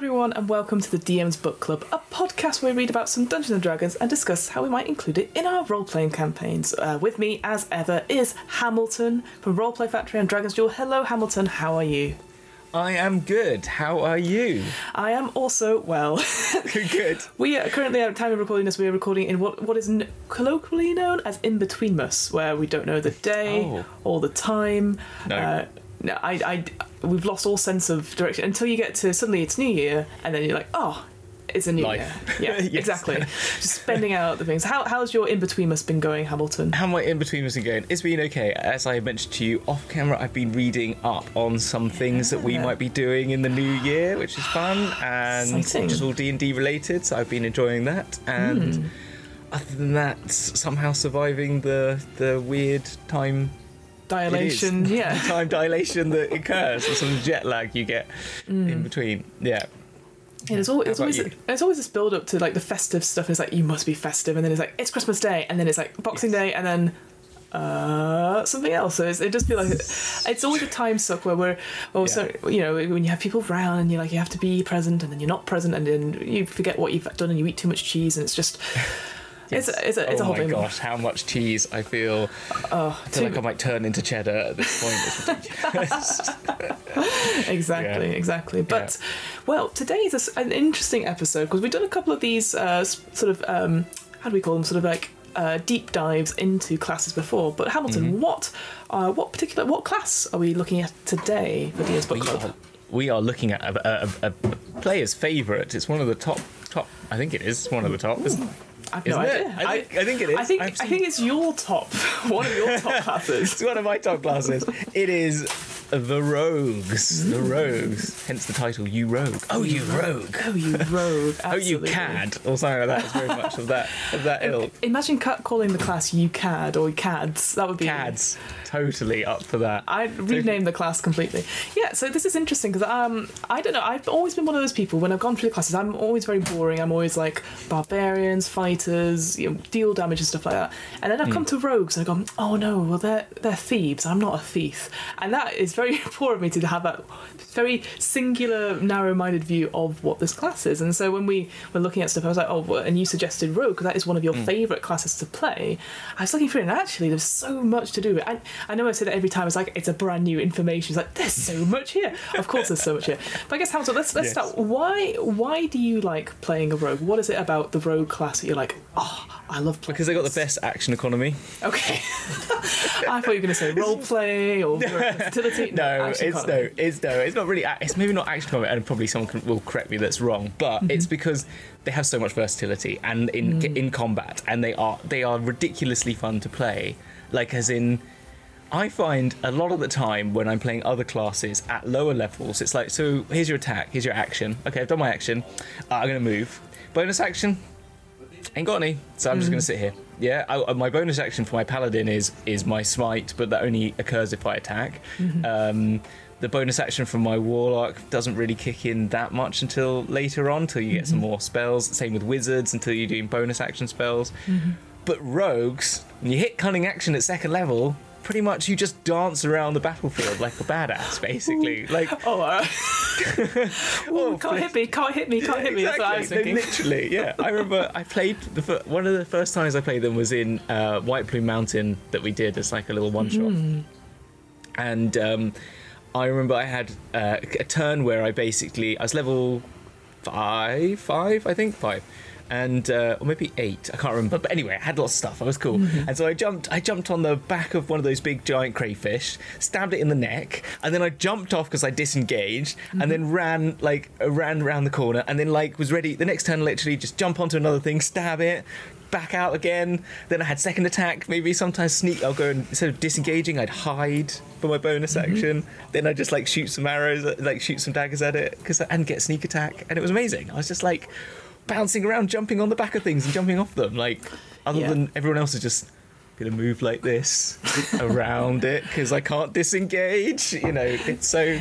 Hello, everyone, and welcome to the DM's Book Club, a podcast where we read about some Dungeons and Dragons and discuss how we might include it in our role playing campaigns. Uh, with me, as ever, is Hamilton from Roleplay Factory and Dragon's Duel. Hello, Hamilton, how are you? I am good. How are you? I am also well. good. we are currently at time of recording this. We are recording in what what is colloquially known as in betweenmas, where we don't know the day Oh. or the time. No. Uh, no, I, I, we've lost all sense of direction until you get to suddenly it's New Year, and then you're like, oh, it's a new Life. year. Yeah, Yes. exactly. Just spending out the things. How, how's your in betweenmas been going, Hamilton? How my in between was going? It's been okay. As I mentioned to you off camera, I've been reading up on some things that we might be doing in the new year, which is fun and Exciting. which is all D and D related. So I've been enjoying that. And Hmm. other than that, somehow surviving the the weird time Dilation, it is. yeah. time dilation that occurs, or some jet lag you get Hmm. in between. Yeah. And it's always, it's always you? it's always this build up to like the festive stuff. And it's like you must be festive, and then it's like it's Christmas Day, and then it's like Boxing Day, and then uh something else. So it's, it just feels like it's always a time suck where we're well, so you know when you have people around and you're like you have to be present, and then you're not present, and then you forget what you've done, and you eat too much cheese, and it's just. It's a, it's a, it's oh a whole my thing. gosh, how much cheese I feel. Oh, I feel too- like I might turn into cheddar at this point. Exactly Yeah. exactly but well today is a an interesting episode because we've done a couple of these uh, sort of um, how do we call them sort of like uh, deep dives into classes before but hamilton Mm-hmm. what uh, what particular what class are we looking at today for DM's book we, club are, we are looking at a, a, a, player's favourite. It's one of the top top. I think it is one of the top. Isn't it? I've no Isn't it? idea I think- I think it is. I think, I've I think it's your top one of your top classes It's one of my top classes. It is the Rogues. The mm. Rogues. Hence the title, You Rogue. Oh, you oh, Rogue. oh you rogue Oh, you cad, or something like that. It's very much of that of that ilk. imagine calling the class you cad or cads that would be Cads, totally up for that. I'd rename the class completely. Yeah, so this is interesting because um, I don't know. I've always been one of those people when I've gone through the classes. I'm always very boring. I'm always like barbarians, fighters, you know, deal damage and stuff like that. And then I've come to rogues and I've gone, oh no, well they're they're thieves. I'm not a thief, and that is very poor of me to have that very singular, narrow-minded view of what this class is. And so when we were looking at stuff, I was like, oh, well, and you suggested rogue because that is one of your favourite classes to play. I was looking through it, and actually, there's so much to do. I, I know I say that every time. It's like it's a brand new information. It's like there's so much here. Of course, there's so much here. But I guess Hamilton, let's let's Yes. start. Why why do you like playing a rogue? What is it about the rogue class that you're like, oh, I love playing Because they got the best action economy. Okay. I thought you were going to say role play or versatility. No, action it's economy. no, it's no, it's not really. It's maybe not action economy, and probably someone can, will correct me that's wrong. But Mm-hmm. it's because they have so much versatility and in Mm. in combat, and they are they are ridiculously fun to play. Like as in, I find a lot of the time when I'm playing other classes at lower levels, it's like, so here's your attack, here's your action. Okay, I've done my action. Uh, I'm gonna move. Bonus action. Ain't got any, so I'm just gonna sit here. Yeah, I, uh, my bonus action for my paladin is is my smite, but that only occurs if I attack. Um, the bonus action from my warlock doesn't really kick in that much until later on, till you get some more spells. Same with wizards until you're doing bonus action spells. But rogues, when you hit cunning action at second level, pretty much you just dance around the battlefield like a badass, basically. Like Oh, uh, oh, can't hit me! Can't hit me! Can't hit me! That's what I was Exactly, thinking. literally, yeah. I remember I played the fir- one of the first times I played them was in uh, White Plume Mountain that we did as like a little one shot, Hmm. and um, I remember I had uh, a turn where I basically I was level five, five, I think five. And uh, or maybe eight, I can't remember. But anyway, I had lots of stuff. I was cool, Mm-hmm. and so I jumped. I jumped on the back of one of those big giant crayfish, stabbed it in the neck, and then I jumped off because I disengaged, and Mm-hmm. then ran like ran around the corner, and then like was ready. The next turn, literally just jump onto another thing, stab it, back out again. Then I had second attack. Maybe sometimes sneak. I'll go and instead of disengaging, I'd hide for my bonus Mm-hmm. action. Then I just like shoot some arrows, like shoot some daggers at it, because and get sneak attack, and it was amazing. I was just like bouncing around, jumping on the back of things and jumping off them. Like other Yeah. than everyone else is just gonna move like this around it because I can't disengage. You know, it's so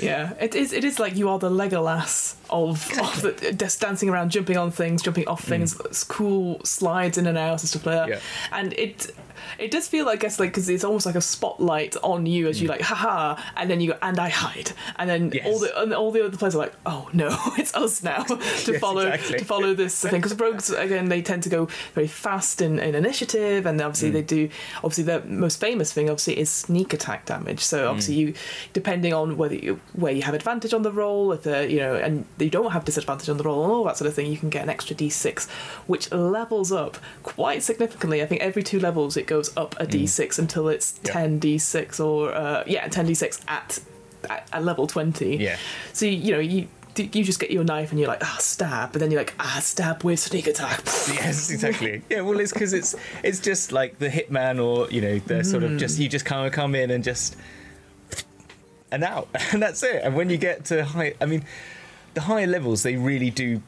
Yeah, it is. It is like you are the Legolas of, of the, just dancing around, jumping on things, jumping off mm. things, s- cool slides in and out and stuff like that. Yeah. And it, it does feel, I guess, like because it's almost like a spotlight on you as you like, haha, and then you go, and I hide, and then Mm. Yes. all the and all the other players are like, oh no, it's us now to Yes, follow exactly. to follow this thing because rogues again they tend to go very fast in, in initiative, and obviously Mm. they do. Obviously, the most famous thing obviously is sneak attack damage. So obviously Mm. you, depending on whether you where you have advantage on the roll, if the you know, and you don't have disadvantage on the roll and all that sort of thing, you can get an extra d6, which levels up quite significantly. I think every two levels it goes up a d6 until it's Mm. Yeah. 10 d6 or uh, yeah 10 d6 at, at at level 20. Yeah. So you know you. You just get your knife and you're like ah stab, but then you're like ah stab with sneak attack. Yes, exactly. Yeah, well, it's because it's it's just like the hitman, or you know, the sort of just you just kind of come in and just and out, and that's it. And when you get to high, I mean, the higher levels, they really do.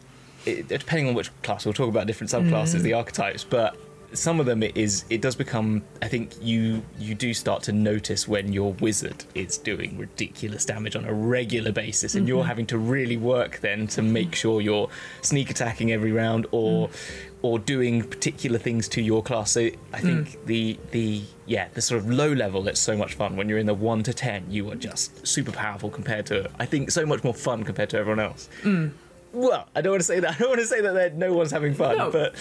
It, depending on which class, we'll talk about different subclasses, the archetypes, but some of them it is it does become i think you you do start to notice when your wizard is doing ridiculous damage on a regular basis and you're mm-hmm. having to really work then to make sure you're sneak attacking every round or mm. or doing particular things to your class. So i think mm. the the yeah the sort of low level it's so much fun. When you're in the 1 to 10 you are just super powerful compared to i think so much more fun compared to everyone else mm. Well, I don't want to say that. I don't want to say that there- no one's having fun, No. but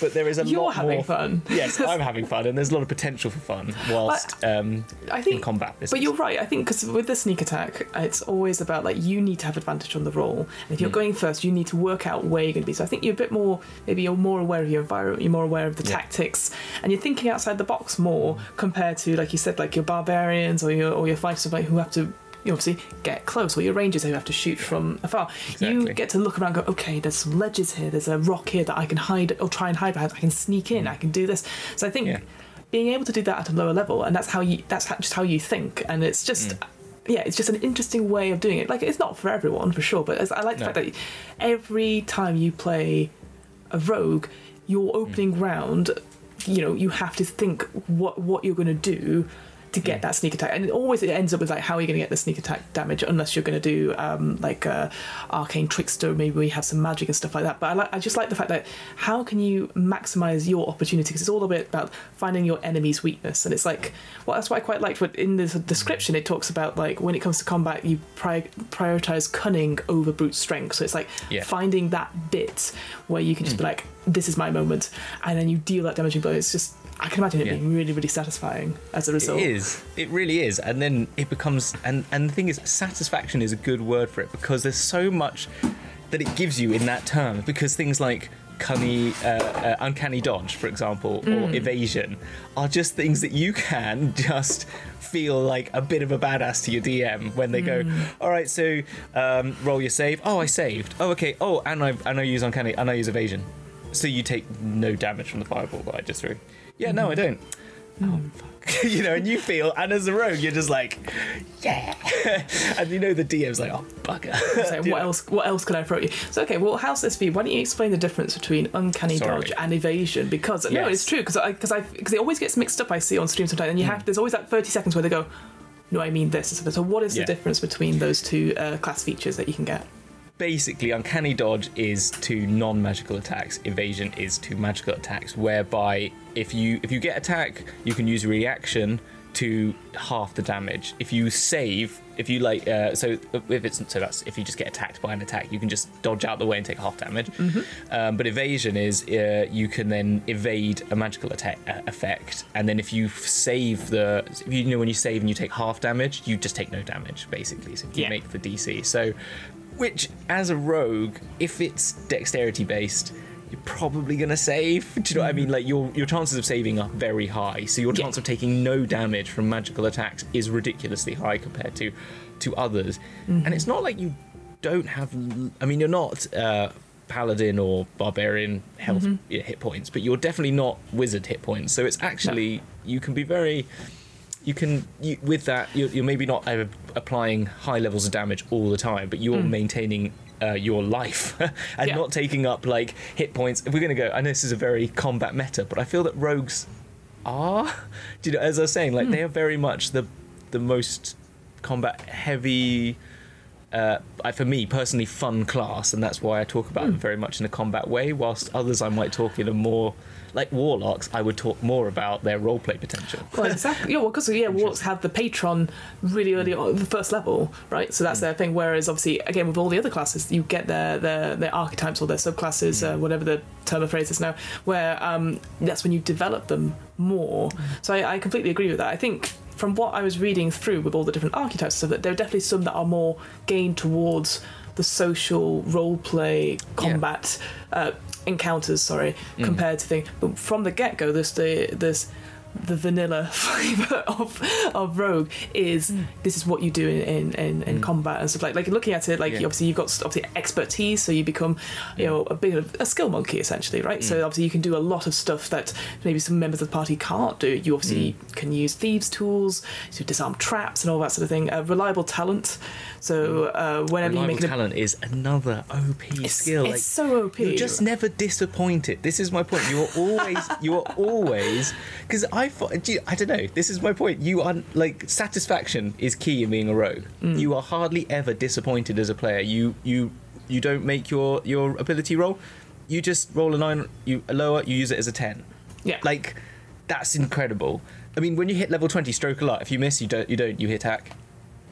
but there is a You're lot having more fun. yes, I'm having fun, and there's a lot of potential for fun whilst um, I think in combat. Business. But you're right. I think because with the sneak attack, it's always about like you need to have advantage on the roll. And if Mm. you're going first, you need to work out where you're going to be. So I think you're a bit more, maybe you're more aware of your environment, you're more aware of the Yeah. tactics, and you're thinking outside the box more compared to, like you said, like your barbarians or your or your fighters like, who have to. You obviously get close, or your rangers who have to shoot from afar. You get to look around, and go, okay, there's some ledges here, there's a rock here that I can hide or try and hide behind. I can sneak in, I can do this. So I think Mm. Yeah. being able to do that at a lower level and that's how you that's how, just how you think and it's just Mm. yeah it's just an interesting way of doing it like it's not for everyone for sure but as, i like the No. fact that every time you play a rogue your opening round you know you have to think what what you're going to do to get that sneak attack. And it always it ends up with like how are you going to get the sneak attack damage unless you're going to do um, like uh, arcane trickster maybe we have some magic and stuff like that. But I, like, I just like the fact that how can you maximize your opportunity? Because it's all a bit about finding your enemy's weakness. And it's like well that's what I quite liked what in the description it talks about like when it comes to combat you pri- prioritize cunning over brute strength. So it's like Yeah. finding that bit where you can just be like this is my moment and then you deal that damaging blow it's just I can imagine it Yeah. being really really satisfying as a result. It is. It really is. And then it becomes and and the thing is satisfaction is a good word for it because there's so much that it gives you in that term because things like cunny uh, uh, uncanny dodge for example or evasion are just things that you can just feel like a bit of a badass to your DM when they go all right so um, roll your save. Oh I saved. Oh okay. Oh and I and I use uncanny and I use evasion so you take no damage from the fireball that I just threw yeah no I don't oh fuck you know, and you feel, and as a rogue, you're just like, yeah, and you know the DM's like, oh bugger. So what else? What else can I throw at you? So okay, well, how's this be? Why don't you explain the difference between uncanny Sorry. dodge and evasion? Because no, Yes. it's true. Because I because I because it always gets mixed up. I see on stream sometimes, and you have there's always that thirty seconds where they go, no, I mean this. So what is Yeah. the difference between those two uh, class features that you can get? Basically, uncanny dodge is to non-magical attacks. Evasion is to magical attacks. Whereby, if you if you get attack, you can use reaction to half the damage. If you save, if you like, uh, so if it's so that's if you just get attacked by an attack, you can just dodge out the way and take half damage. Um, but evasion is uh, you can then evade a magical attack uh, effect, and then if you save the, if you know when you save and you take half damage, you just take no damage basically. So if you Yeah. make the DC, so which as a rogue, if it's dexterity based. You're probably gonna save. Do you know what I mean? Like your your chances of saving are very high, so your Yeah. chance of taking no damage from magical attacks is ridiculously high compared to to others. And it's not like you don't have. I mean, you're not uh, paladin or barbarian health yeah, hit points, but you're definitely not wizard hit points. So it's actually you can be very. You can you, with that you're, you're maybe not uh, applying high levels of damage all the time, but you're maintaining. Uh, your life and Yeah. not taking up like hit points. If we're gonna go, I know this is a very combat meta, but I feel that rogues are. Do you know, as I was saying, like they are very much the the most combat heavy uh, I- for me personally, fun class, and that's why I talk about Hmm. them very much in a combat way. Whilst others I might talk in a more like warlocks, I would talk more about their roleplay potential. Well, exactly. Yeah, well, because yeah, Warlocks have the patron really early on, the first level, right? So that's their thing. Whereas obviously, again, with all the other classes, you get their their, their archetypes or their subclasses, uh, whatever the term of phrase is now, where um, that's when you develop them more. So I, I completely agree with that. I think from what I was reading through with all the different archetypes, so that there are definitely some that are more gained towards the social role play combat uh, encounters. Sorry, compared to things. But from the get go, there's the there's the vanilla flavor of of rogue is hmm. this is what you do in in, in, in hmm. combat and stuff like like looking at it like Yeah. obviously you've got obviously expertise so you become you know a bit of a skill monkey essentially right? So hmm. obviously you can do a lot of stuff that maybe some members of the party can't do. You obviously can use thieves tools to disarm traps and all that sort of thing. Uh, reliable talent. So uh, whenever you make an talent is another OP it's, skill. it's like, so OP You're just never disappointed. This is my point. You are always, you are always, because I, do you- I don't know. This is my point. You are like satisfaction is key in being a rogue. Mm. You are hardly ever disappointed as a player. You, you, you don't make your your ability roll. You just roll a nine. You a lower. You use it as a ten. yeah Like, that's incredible. I mean, when you hit level twenty, stroke a lot. If you miss, you don't. You don't. You hit attack.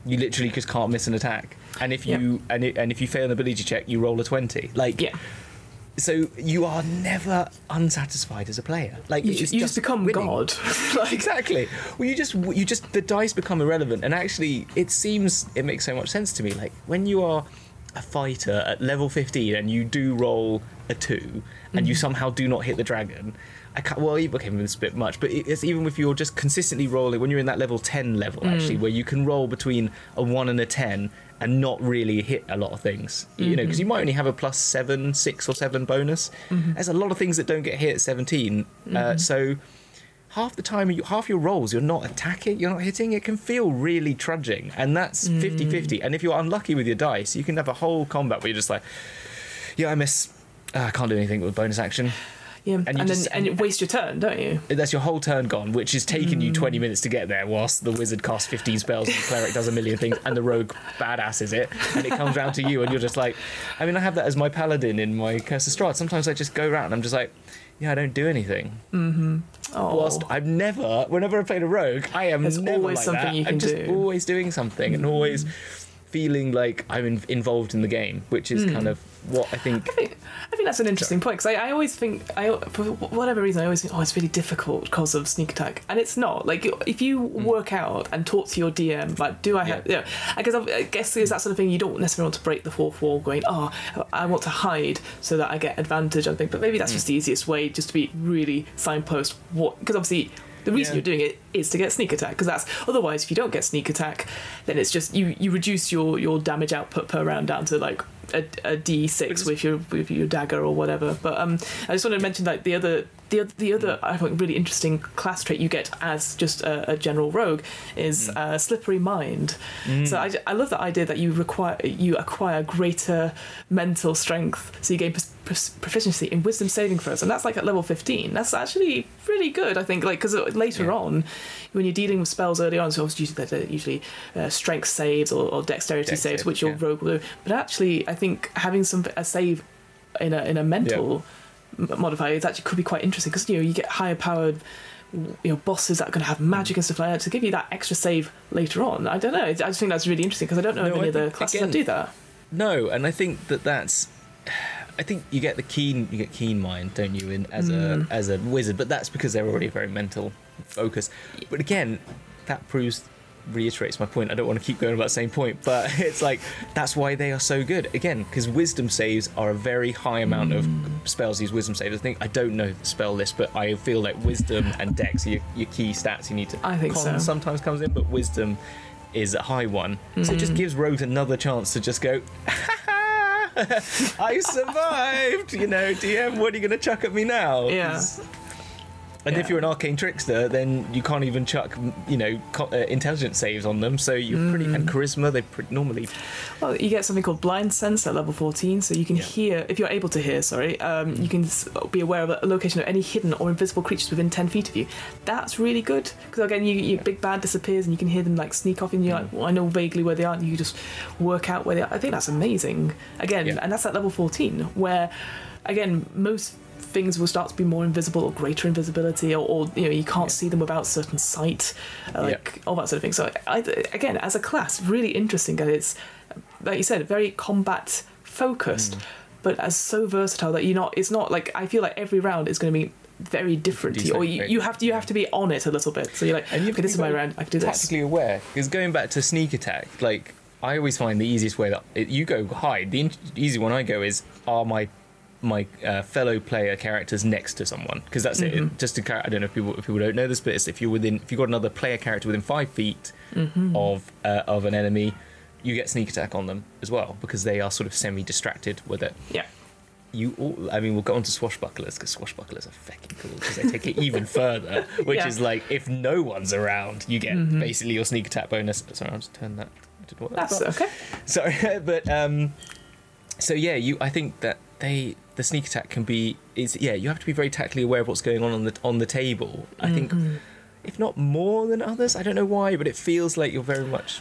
You literally just can't miss an attack. And if Yeah. you and it, and if you fail an ability check, you roll a twenty. Like, yeah so you are never unsatisfied as a player. Like you, it's just, you just become winning. god like Exactly. Well, you just you just the dice become irrelevant, and actually, it seems it makes so much sense to me. Like when you are a fighter at level fifteen and you do roll a two, and you mm-hmm. somehow do not hit the dragon. I can't. Well, even- okay, it's a bit much, but it's even if you're just consistently rolling when you're in that level ten level, actually, mm. where you can roll between a one and a ten and not really hit a lot of things. You know, because you might only have a plus seven, six or seven bonus. There's a lot of things that don't get hit at 17. Uh, so half the time, you, half your rolls, you're not attacking, you're not hitting. It can feel really trudging, and that's 50 50. And if you're unlucky with your dice, you can have a whole combat where you're just like, yeah, I miss. Uh, I can't do anything with bonus action. Yeah and, And you then just- and waste your turn don't you That's your whole turn gone, which is taking you 20 minutes to get there, whilst the wizard casts 15 spells and the cleric does a million things, and the rogue badasses it, and it comes round to you, and you're just like, I mean, I have that as my paladin in my Curse of Strahd. Sometimes I just go around and I'm just like, yeah, I don't do anything. oh Whilst I've never, whenever I played a rogue, I am There's never always like something that. you can I'm just do. Mm. always doing something and always feeling like I'm in, involved in the game, which is Mm. kind of what I think. I think, I think that's an interesting point because I, I always think I for whatever reason I always think oh it's really difficult because of sneak attack and it's not like if you mm. work out and talk to your DM like do I have. Yeah. yeah I guess I guess it's that sort of thing you don't necessarily want to break the fourth wall going oh I want to hide so that I get advantage I think but maybe that's mm. just the easiest way just to be really signpost what because obviously the reason Yeah. you're doing it is to get sneak attack because that's otherwise if you don't get sneak attack then it's just you you reduce your your damage output per round down to like a, a d6 with your with your dagger or whatever. But um i just wanted to mention like the other the, the other I think really interesting class trait you get as just a, a general rogue is uh, slippery mind. So I, I love that idea that you require you acquire greater mental strength, so you gain proficiency in wisdom saving throws, and that's like at level fifteen. That's actually really good, I think. Like because later Yeah. on, when you're dealing with spells early on, so obviously usually, they're usually uh, strength saves or, or dexterity Dex saves, saves, which your yeah. rogue will do. But actually, I think having some a save in a in a mental m modifier is actually could be quite interesting because you know you get higher powered you know bosses that are going to have magic and stuff like that to give you that extra save later on. I don't know. I just think that's really interesting because I don't know No, of any other classes again, that do that. No, and I think that that's. I think you get the keen, you get keen mind, don't you, in as Mm. a as a wizard? But that's because they're already very mental focus. But again, that proves reiterates my point. I don't want to keep going about the same point, but it's like that's why they are so good. Again, because wisdom saves are a very high amount of Mm. spells use wisdom saves. I think I don't know the spell list, but I feel like wisdom and dex are your, your key stats you need to. I think Con so. sometimes comes in, but wisdom is a high one. So it Mm. just gives rogues another chance to just go. I survived. You know, DM, what are you going to chuck at me now? Yeah. And if you're an arcane trickster, then you can't even chuck, you know, co- uh, intelligence saves on them. So you're pretty Mm. and charisma. They pretty, normally Well, you get something called blind sense at level 14, so you can Yeah. hear, if you're able to hear, sorry, um, you can be aware of a location of any hidden or invisible creatures within 10 feet of you. That's really good, because again, you, your big bad disappears and you can hear them like sneak off, and you're like, well, I know vaguely where they are, and you just work out where they are. I think that's amazing. Again, Yeah. and that's at level 14, where, again, most things will start to be more invisible or greater invisibility or, or you know you can't Yeah. see them without certain sight uh, Yeah. like all that sort of thing so I, again as a class really interesting and it's like you said very combat focused Mm. but as so versatile that you're not it's not like i feel like every round is going to be very different to you, or you, you have to you have to be on it a little bit so you're like And you okay this is my round i can do this tactically aware. Because going back to sneak attack, like I always find the easiest way that it, you go hide. The in- easy one I go is are my my uh, fellow player characters next to someone because that's Mm-hmm. it. Just to I don't know if people if people don't know this, but it's if you're within if you've got another player character within five feet Mm-hmm. of uh, of an enemy, you get sneak attack on them as well because they are sort of semi distracted with it. yeah You, all, I mean, we'll go on to swashbucklers because swashbucklers are fucking cool because they take it even further, which Yeah. is like if no one's around, you get Mhm. basically your sneak attack bonus. Sorry, I'll just turn that. I that's okay Sorry, but um, so yeah, you. I think that they the sneak attack can be is yeah. You have to be very tactically aware of what's going on on the on the table. I think, Mhm. if not more than others, I don't know why, but it feels like you're very much.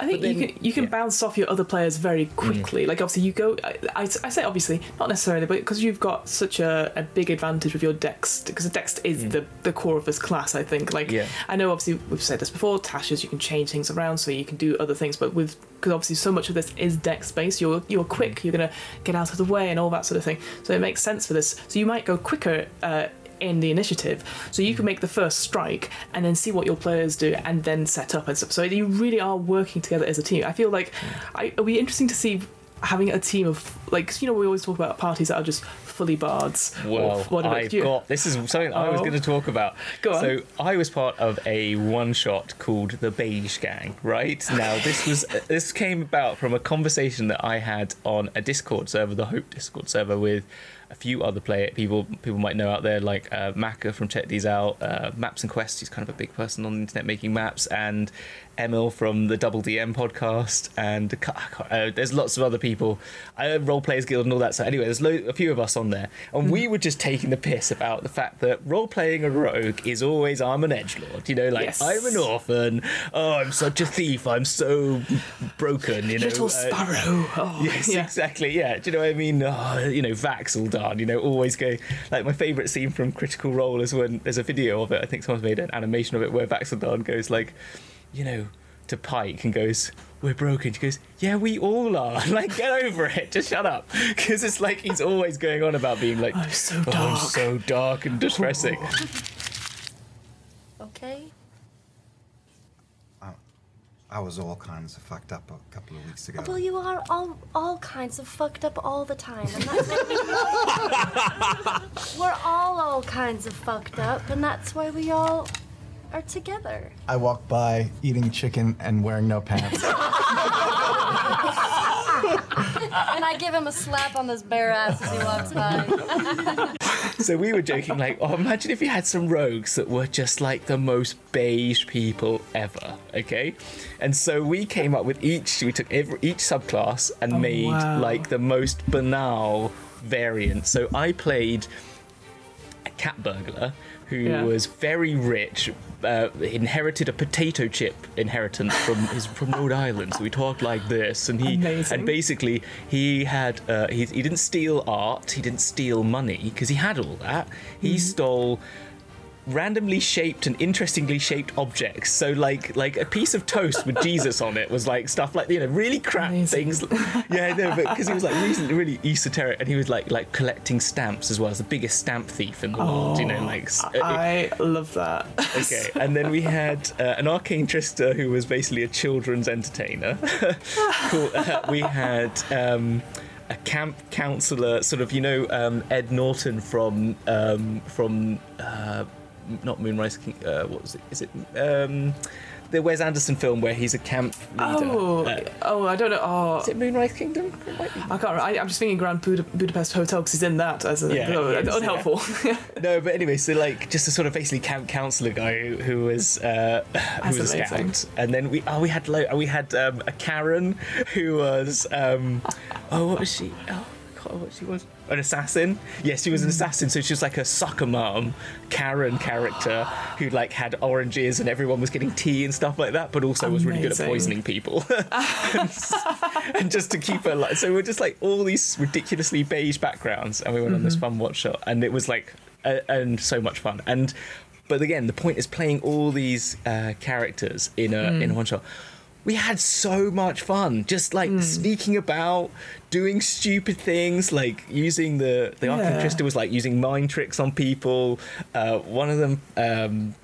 I think But you can you can yeah. Mm. bounce off your other players very quickly. Like obviously you go. I, I, I say obviously not necessarily, but because you've got such a, a big advantage with your dex, because the dex is Mm. the the core of this class. I think. Like Yeah. I know obviously we've said this before. Tasha's you can change things around so you can do other things, but with because obviously so much of this is dex based. You're you're quick. Mm. You're gonna get out of the way and all that sort of thing. So it makes sense for this. So you might go quicker. Uh, in the initiative, so you can make the first strike and then see what your players do and then set up and stuff. So you really are working together as a team. I feel like I, it'll be interesting to see having a team of like 'cause you know we always talk about parties that are just fully bards. Well. I've you- got this is something I was Oh. going to talk about. Go on. So I was part of a one shot called the Beige Gang. Right now, this was this came about from a conversation that I had on a Discord server, the Hope Discord server, with a few other player people people might know out there like uh, Maka from Check These Out, uh, Maps and Quest. He's kind of a big person on the internet making maps, and Emil from the Double DM podcast, and a cou- I can't- uh, there's lots of other people, uh, Role Players Guild and all that. So anyway, there's lo- a few of us on there, and we were just taking the piss about the fact that role playing a rogue is always I'm an edge lord. You know, like Yes. I'm an orphan. Oh, I'm such a thief. I'm so broken. You know, Little uh, sparrow. Oh, Yes, yeah. exactly. Yeah. Do you know what I mean? Oh, you know, Vax'ildan, you know, always go. Like, my favourite scene from Critical Role is when there's a video of it. I think someone's made an animation of it where Vax'ildan goes, like, you know, to Pike and goes, We're broken. She goes, Yeah, we all are. Like, get over it. Just shut up. Because it's like he's always going on about being like, I'm so "Oh, I'm dark." so dark and depressing. Oh. Okay. I was all kinds of fucked up a couple of weeks ago. Well, you are all all kinds of fucked up all the time, and that's what we We're all all kinds of fucked up, and that's why we all are together. I walk by eating chicken and wearing no pants. And I give him a slap on his bare ass as he walks by. So we were joking, like, oh, imagine if you had some rogues that were just like the most beige people ever, okay? And so we came up with each, we took every, each subclass and Oh, made wow. like the most banal variant. So I played a cat burglar who Yeah. was very rich, uh, inherited a potato chip inheritance from his from Rhode Island. So we talked like this, and he Amazing. and basically he had uh, he, he didn't steal art, he didn't steal money because he had all that. He stole randomly shaped and interestingly shaped objects. So like like a piece of toast with Jesus on it was like stuff like you know really crap Amazing. things. Yeah, no, but because he was like really really esoteric and he was like like collecting stamps as well as the biggest stamp thief in the world. You know, like s- uh, I love that. Okay, and then we had uh, an arcane trickster who was basically a children's entertainer. cool. uh, we had um, a camp counselor, sort of, you know, um, Ed Norton from um, from uh, not Moonrise King. Uh, what was it? Is it um, the Wes Anderson film where he's a camp leader. Oh, Uh, oh, I don't know. Oh, is it Moonrise Kingdom? It. I can't. remember. I, I'm just thinking Grand Buda- Budapest Hotel because he's in that as a Yeah, oh, he is, yeah. unhelpful. No, but anyway, so like just a sort of basically camp counselor guy who, who was uh, who was a amazing. scout, and then we oh we had lo- we had um, a Karen who was um, oh what was she oh I forgot what she was an assassin? Yes she was an Hmm. assassin so she was like a soccer mom Karen character who like had oranges and everyone was getting tea and stuff like that but also was really good at poisoning people. And just to keep her like so we're just like all these ridiculously beige backgrounds and we went on this fun watch shot and it was like uh, and so much fun. And but again the point is playing all these uh, characters in a in a one shot we had so much fun just like sneaking about doing stupid things like using the the Yeah. arcane trickster was like using mind tricks on people uh, one of them um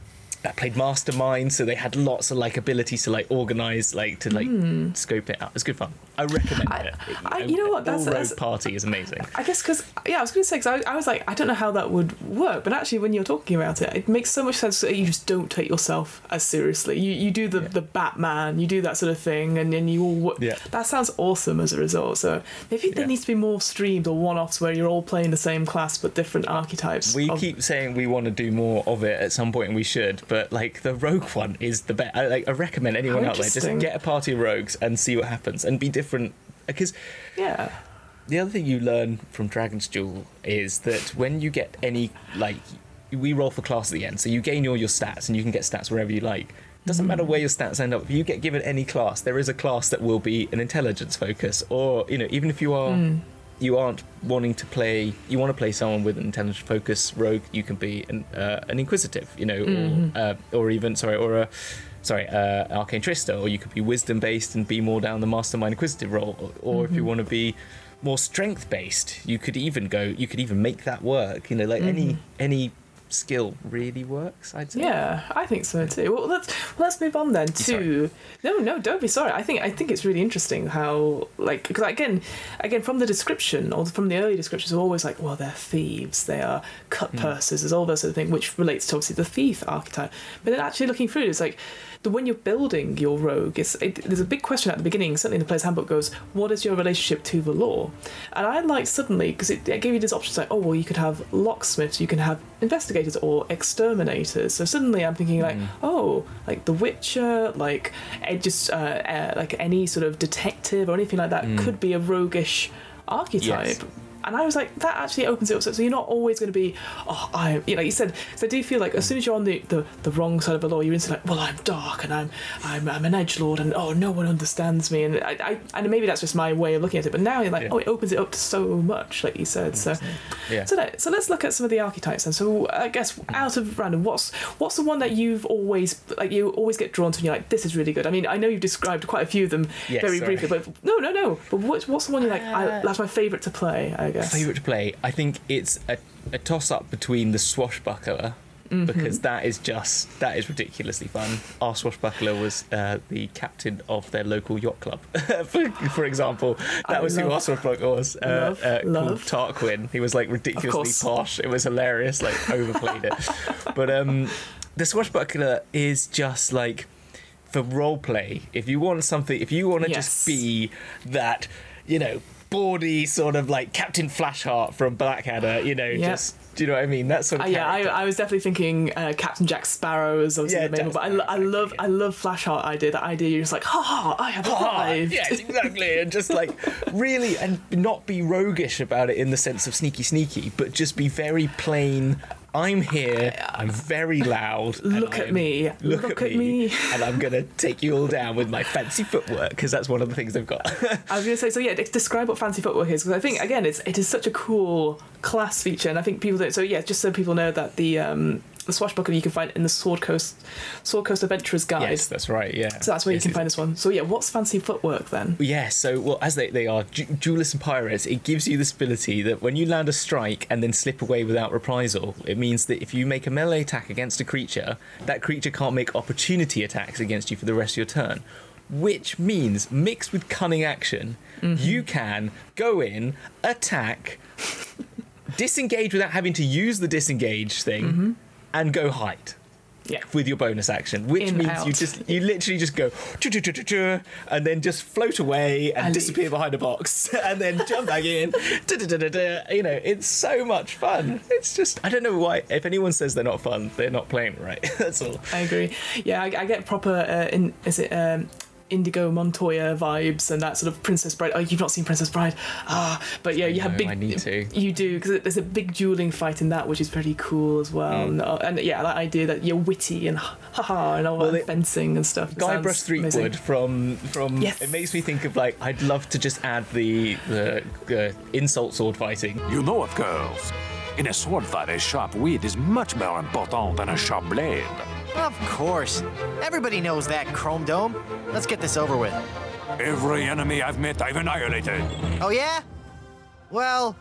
that played mastermind so they had lots of like abilities to like organize like to like hmm. scope it out it's good fun i recommend I- it I- you know what, that's- that's- party is amazing I guess because yeah, I was going to say because I, was like I don't know how that would work, but actually when you're talking about it, it makes so much sense that you just don't take yourself as seriously. You you do the Yeah. the Batman, you do that sort of thing, and then you all wo- Yeah. that sounds awesome as a result. So maybe there Yeah. needs to be more streams or one-offs where you're all playing the same class but different archetypes. we of- keep saying we want to do more of it at some point and we should but like the rogue one is the best I, like, I recommend anyone How out there just get a party of rogues and see what happens and be different because yeah. the other thing you learn from Dragon's Duel is that when you get any like we roll for class at the end, so you gain all your stats and you can get stats wherever you like. Doesn't hmm. matter where your stats end up. If you get given any class, there is a class that will be an intelligence focus, or you know, even if you are hmm. You aren't wanting to play, you want to play someone with an intelligence focus rogue, you can be an uh, an inquisitive, you know, or uh, or even sorry, or a sorry, uh, arcane trickster, or you could be wisdom based and be more down the mastermind inquisitive role, or, or if you want to be more strength based, you could even go, you could even make that work. You know, like any any skill really works. I'd say. Yeah, I think so too. Well, let's let's move on then to no, no, don't be sorry. I think I think it's really interesting how like because again, again from the description or from the early descriptions, are always like, well, they're thieves, they are cut hmm. purses, there's all that sort of thing, which relates to obviously the thief archetype. But then actually looking through, it, it's like the when you're building your rogue, it's it, there's a big question at the beginning. Certainly, in the player's handbook goes, what is your relationship to the law? And I like suddenly because it, it gave you this options like, oh well, you could have locksmiths, you can have investigators or exterminators. So suddenly I'm thinking like, oh, like The Witcher, like eh, just uh, uh, like any sort of detective or anything like that could be a roguish archetype. Yes. And I was like, that actually opens it up. So, so you're not always going to be, oh, I, you know, like you said. So I do feel like as soon as you're on the, the, the wrong side of the law, you're into like, well, I'm dark and I'm I'm, I'm an edge lord and oh, no one understands me. And I, I and maybe that's just my way of looking at it. But now you're like, Yeah. oh, it opens it up to so much, like you said. So Yeah. so, let, so let's look at some of the archetypes. And so I guess out of random, what's what's the one that you've always like you always get drawn to? and You're like, this is really good. I mean, I know you've described quite a few of them Yes, very sorry. briefly, but no, no, no. But what's what's the one you're like? I, Uh, that's my favourite to play. I guess. Favorite to play? I think it's a, a toss up between the swashbuckler. Because that is just that is ridiculously fun. Our swashbuckler was uh, the captain of their local yacht club, for, for example. That I was who our swashbuckler was. Uh, love- uh, called. Tarquin. He was like ridiculously posh. It was hilarious. Like overplayed it. But um, the swashbuckler is just like for role play. If you want something, if you want to Yes. just be that, you know, bawdy sort of like Captain Flashheart from Blackadder, you know, Yeah. just do you know what I mean? That sort Uh, of yeah, I. I was definitely thinking uh, Captain Jack Sparrow is obviously Yeah, the main one, but I, I love I love Flashheart idea. That idea you're just like, ha ha, I have arrived. yes, exactly, and just like really, and not be roguish about it in the sense of sneaky, sneaky, but just be very plain. I'm here. I'm very loud. Look at I'm- me. Look, Look at, at me, me. and I'm gonna take you all down with my fancy footwork because that's one of the things I've got. I was going to say, so yeah, describe what fancy footwork is because I think again, it's it is such a cool class feature, and I think people don't. So yeah, just so people know that the um, the swashbuckler you can find in the Sword Coast Sword Coast Adventurers Guide. yes, that's right. Yeah. So that's where Yes, you can find this one. So yeah, what's fancy footwork then? Yeah, so well, as they, they are du- duelists and pirates, it gives you this ability that when you land a strike and then slip away without reprisal, it means that if you make a melee attack against a creature, that creature can't make opportunity attacks against you for the rest of your turn. Which means, mixed with cunning action, mm-hmm. you can go in, attack, disengage without having to use the disengage thing, mm-hmm. And go hide. Yeah. with your bonus action, which In, means you just you literally just go and then just float away and And disappear leave. behind a box and then jump back in. You know, it's so much fun. It's just I don't know why. If anyone says they're not fun, they're not playing right. That's all. I agree. Yeah, I, I get proper. Uh, in, is it um, Inigo Montoya vibes and that sort of Princess Bride? Oh, you've not seen Princess Bride? Ah, but yeah, you have know, big. I need to. You do because there's a big dueling fight in that, which is pretty cool as well. Mm. And, uh, and yeah, that idea that you're witty and haha and all Well, that it- fencing and stuff. Guybrush. Threepwood from from Yes. it makes me think of like I'd love to just add the the uh, insult sword fighting. You know it, girls. In a sword fight, a sharp wit is much more important than a sharp blade. Of course. Everybody knows that, Chrome Dome. Let's get this over with. Every enemy I've met, I've annihilated. Oh, yeah? Well,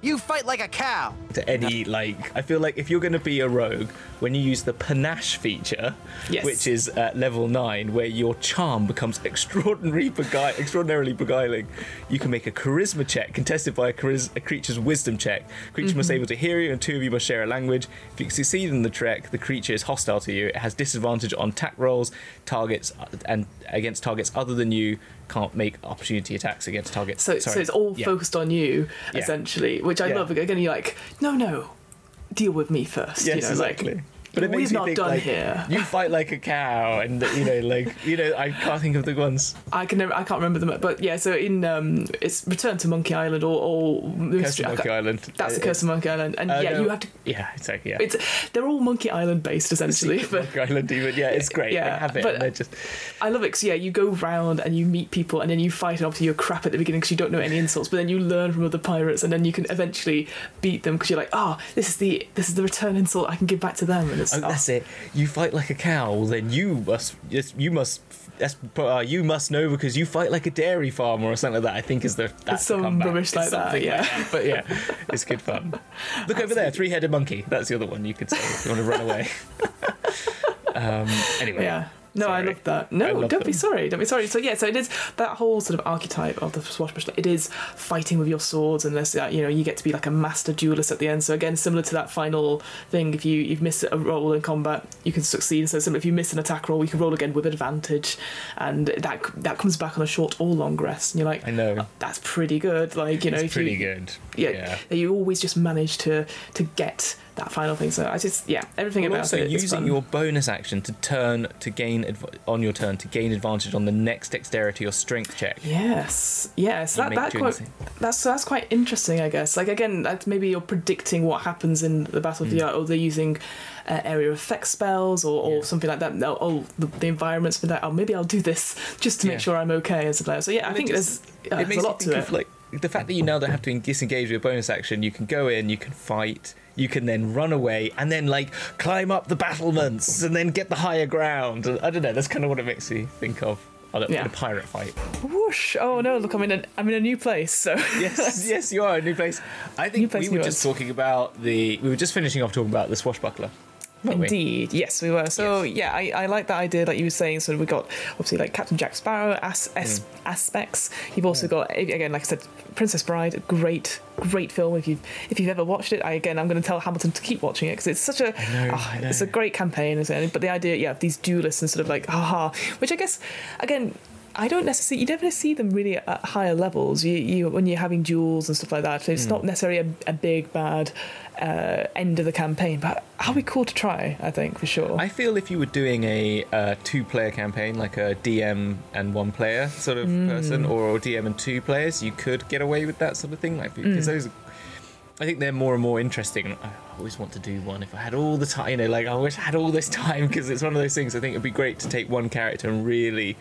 you fight like a cow. to any like I feel like if you're going to be a rogue when you use the panache feature Yes. which is at level 9 where your charm becomes extraordinarily begui- extraordinarily beguiling you can make a charisma check contested by a, chariz- a creature's wisdom check. Creature must be able to hear you and two of you must share a language. If you succeed in the check the creature is hostile to you. It has disadvantage on attack rolls targets uh, and against targets other than you can't make opportunity attacks against targets So, Sorry. so it's all Yeah. focused on you, Yeah. essentially, which I Yeah. love. Again, you're like, no, no, deal with me first. Yes, you know, exactly. Like, but it makes we've not think done like here. you fight like a cow, and you know, like you know, I can't think of the ones. I can never, I can't remember them, but yeah. So in um, it's Return to Monkey Island or, or Curse of Monkey Island. That's the Uh, Curse of Monkey Island, and uh, yeah, no. you have to. Yeah, it's like yeah. It's they're all Monkey Island based essentially, but Monkey Island, even yeah, it's great. Yeah, they have it, but- just I love it because yeah, you go round and you meet people, and then you fight, and obviously you're crap at the beginning because you don't know any insults, but then you learn from other pirates, and then you can eventually beat them because you're like, oh, this is the this is the return insult I can give back to them, and it's oh, that's it. You fight like a cow, then you must you must. That's, uh, you must know because you fight like a dairy farmer or something like that. I think is the that's the some comeback. rubbish like that, yeah. But yeah, it's good fun. Look over there, three-headed monkey. That's the other one you could say if you want to run away. um, anyway, Yeah. No, I Sorry. love that. No, love don't be sorry. Don't be sorry. So yeah, so it is that whole sort of archetype of the swashbuckler. It is fighting with your swords, and this, uh, you know, you get to be like a master duelist at the end. So again, similar to that final thing, if you you've missed a roll in combat, you can succeed. So similar, if you miss an attack roll, you can roll again with advantage, and that that comes back on a short or long rest. And you're like, I know. that's pretty good. Like you know, it's if pretty you, good. Yeah, you always just manage to to get that final thing. So I just yeah, everything But about also it is using your bonus action to turn to gain adv- on your turn to gain advantage on the next dexterity or strength check. Yes, yes, that, that quite, that's that's quite interesting, I guess. Like again, that's maybe you're predicting what happens in the battlefield, Mm. The art, or they're using uh, area effect spells or, or Yeah. something like that. No, oh, the, the environments for that. Oh, maybe I'll do this just to Yeah. make sure I'm okay as a player. So yeah, I think it there's, just- yeah, it there's makes a lot to of it. like the fact that you now don't have to disengage with your bonus action. You can go in, you can fight, you can then run away, and then like climb up the battlements and then get the higher ground. I don't know. That's kind of what it makes me think of. on a, Yeah. a pirate fight. Whoosh! Oh no, look, I'm in a I'm in a new place. So Yes, yes, you are a new place. I think place, we were just talking about the. We were just finishing off talking about the swashbuckler. Weren't we? Indeed, yes, we were. So yeah, I, I like that idea, like you were saying. So we got obviously like Captain Jack Sparrow as, as aspects. You've also got again, like I said, Princess Bride, a great, great film. If you if you've ever watched it, I again, I'm going to tell Hamilton to keep watching it because it's such a know, ah, know. it's a great campaign. Isn't it? But the idea, yeah, of these duelists and sort of like haha, which I guess again. I don't necessarily. You never see them really at higher levels. You, you when you're having duels and stuff like that. So it's not necessarily a, a big bad uh, end of the campaign, but how we cool to try. I think for sure. I feel if you were doing a uh, two-player campaign, like a DM and one player sort of person, or a DM and two players, you could get away with that sort of thing. Like because those, I think they're more and more interesting. I always want to do one if I had all the time. You know, like I wish I had all this time because it's one of those things. I think it'd be great to take one character and really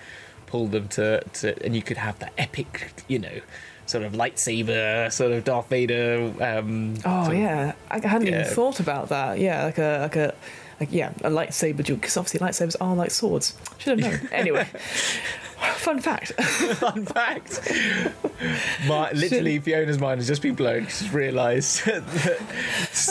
pull them to, to and you could have that epic, you know. Sort of lightsaber, sort of Darth Vader. Um, Oh sort of- yeah, I hadn't Yeah. even thought about that. Yeah, like a like a like yeah, a lightsaber duel because obviously lightsabers are like swords. Should have known. anyway, fun fact. Fun fact. My, literally, Fiona's mind has just been blown. She's realised that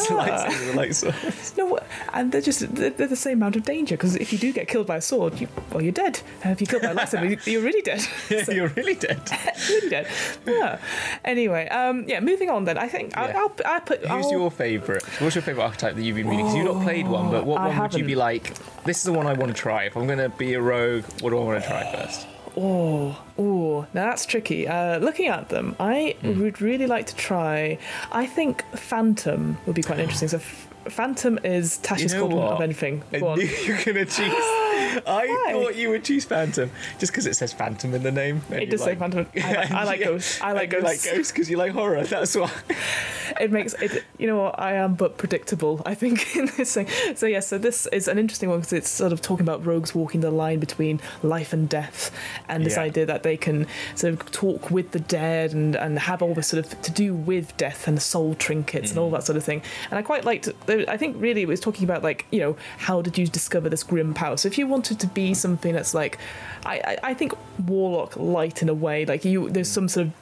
Ah. lightsabers are like swords. no, and they're just they're, they're the same amount of danger because if you do get killed by a sword, you well you're dead. And if you killed by a lightsaber, you- you're really dead. So- You're really dead. really dead. Yeah. Anyway, um, yeah. Moving on then. I think Yeah. I'll, I'll, I'll put. Who's I'll- your favourite? What's your favourite archetype that you've been reading? Because you've not played one, but what I one would you be like? This is the one I want to try. If I'm going to be a rogue, what do I want to try first? Oh, oh, now that's tricky. Uh, looking at them, I Hmm. would really like to try. I think Phantom would be quite interesting. So, Phantom is Tasha's You know Cauldron of Everything. I on. knew you were going to choose. I Why? thought you would choose Phantom just because it says Phantom in the name. It does say Phantom. I like- I like ghosts. I like and you ghosts. like ghosts because you like horror. That's why. it makes it you know what i am but predictable i think in this thing so yeah so this is an interesting one because it's sort of talking about rogues walking the line between life and death and this Yeah. idea that they can sort of talk with the dead and and have all this sort of to do with death and soul trinkets and all mm. that sort of thing and i quite liked i think really it was talking about like you know how did you discover this grim power so if you wanted to be something that's like i i, I think warlock light in a way like you there's some sort of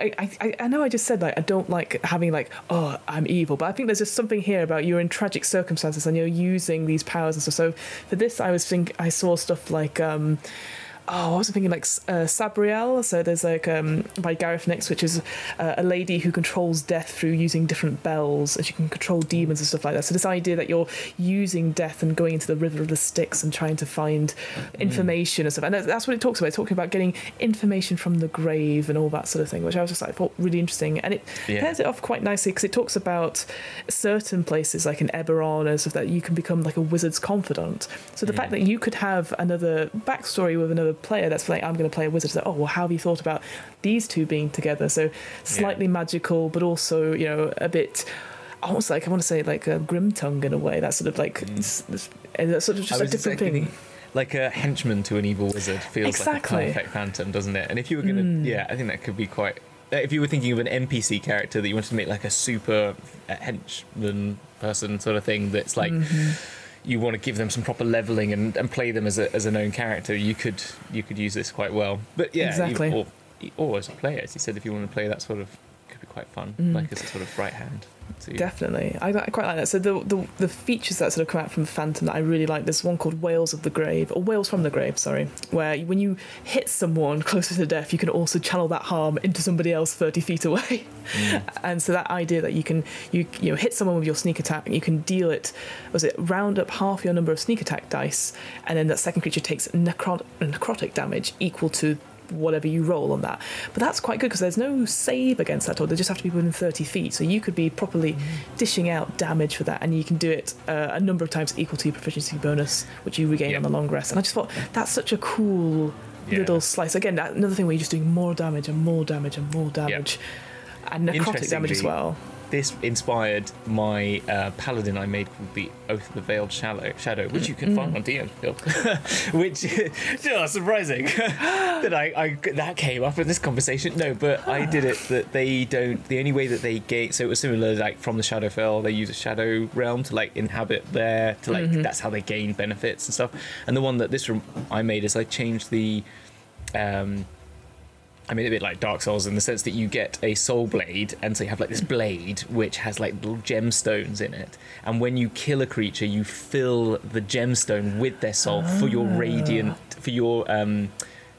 I, I, I know I just said like I don't like having like oh I'm evil, but I think there's just something here about you're in tragic circumstances and you're using these powers and stuff. So for this, I was think I saw stuff like um, oh I was thinking like uh, Sabriel. So there's like um, by Gareth Nix, which is uh, a lady who controls death through using different bells, and she can control demons and stuff like that. So this idea that you're using death and going into the river of the Styx and trying to find information and stuff, and that's, that's what it talks about. It's talking about getting information from the grave and all that sort of thing, which I was just like thought really interesting, and it Yeah. pairs it off quite nicely because it talks about certain places like in Eberron and stuff that you can become like a wizard's confidant. So the fact that you could have another backstory with another player that's like I'm going to play a wizard. So, oh well, how have you thought about these two being together? So slightly magical, but also you know a bit. Almost like I want to say like a grim tongue in a way. That's sort of like it's, it's, it's sort of just a different thing. Like a henchman to an evil wizard feels Exactly. like a perfect phantom, doesn't it? And if you were gonna, yeah, I think that could be quite. If you were thinking of an NPC character that you wanted to make like a super uh, henchman person sort of thing, that's like Mm-hmm. You want to give them some proper leveling and, and play them as a as a known character, you could you could use this quite well. But yeah, you- or, or as a player, as you said, if you want to play that sort of, could be quite fun, Mm. like as a sort of right hand. to. Definitely, I, I quite like that. So the, the the features that sort of come out from Phantom that I really like. There's one called Wails of the Grave, or Wails from the Grave, sorry, where when you hit someone closer to death, you can also channel that harm into somebody else 30 feet away. And so that idea that you can you you know hit someone with your sneak attack, and you can deal it. Was it round up half your number of sneak attack dice, and then that second creature takes necro- necrotic damage equal to whatever you roll on that. But that's quite good because there's no save against that, or they just have to be within 30 feet. So you could be properly dishing out damage for that, and you can do it uh, a number of times equal to your proficiency bonus, which you regain Yeah. on the long rest. And I just thought that's such a cool Yeah. little slice. Again, that, another thing where you're just doing more damage and more damage and more damage. And necrotic damage as well. This inspired my uh, paladin I made called the Oath of the Veiled Shadow, Shadow which you can Mm. find on DM which, oh, surprising that I, I that came up in this conversation. No, but I did it that they don't. The only way that they gain, so it was similar like from the Shadowfell, they use a Shadow realm to like inhabit there to like Mm-hmm. that's how they gain benefits and stuff. And the one that this I made is I changed the. Um, I mean, a bit like Dark Souls in the sense that you get a soul blade, and so you have like this blade which has like little gemstones in it. And when you kill a creature, you fill the gemstone with their soul for your radiant, for your um,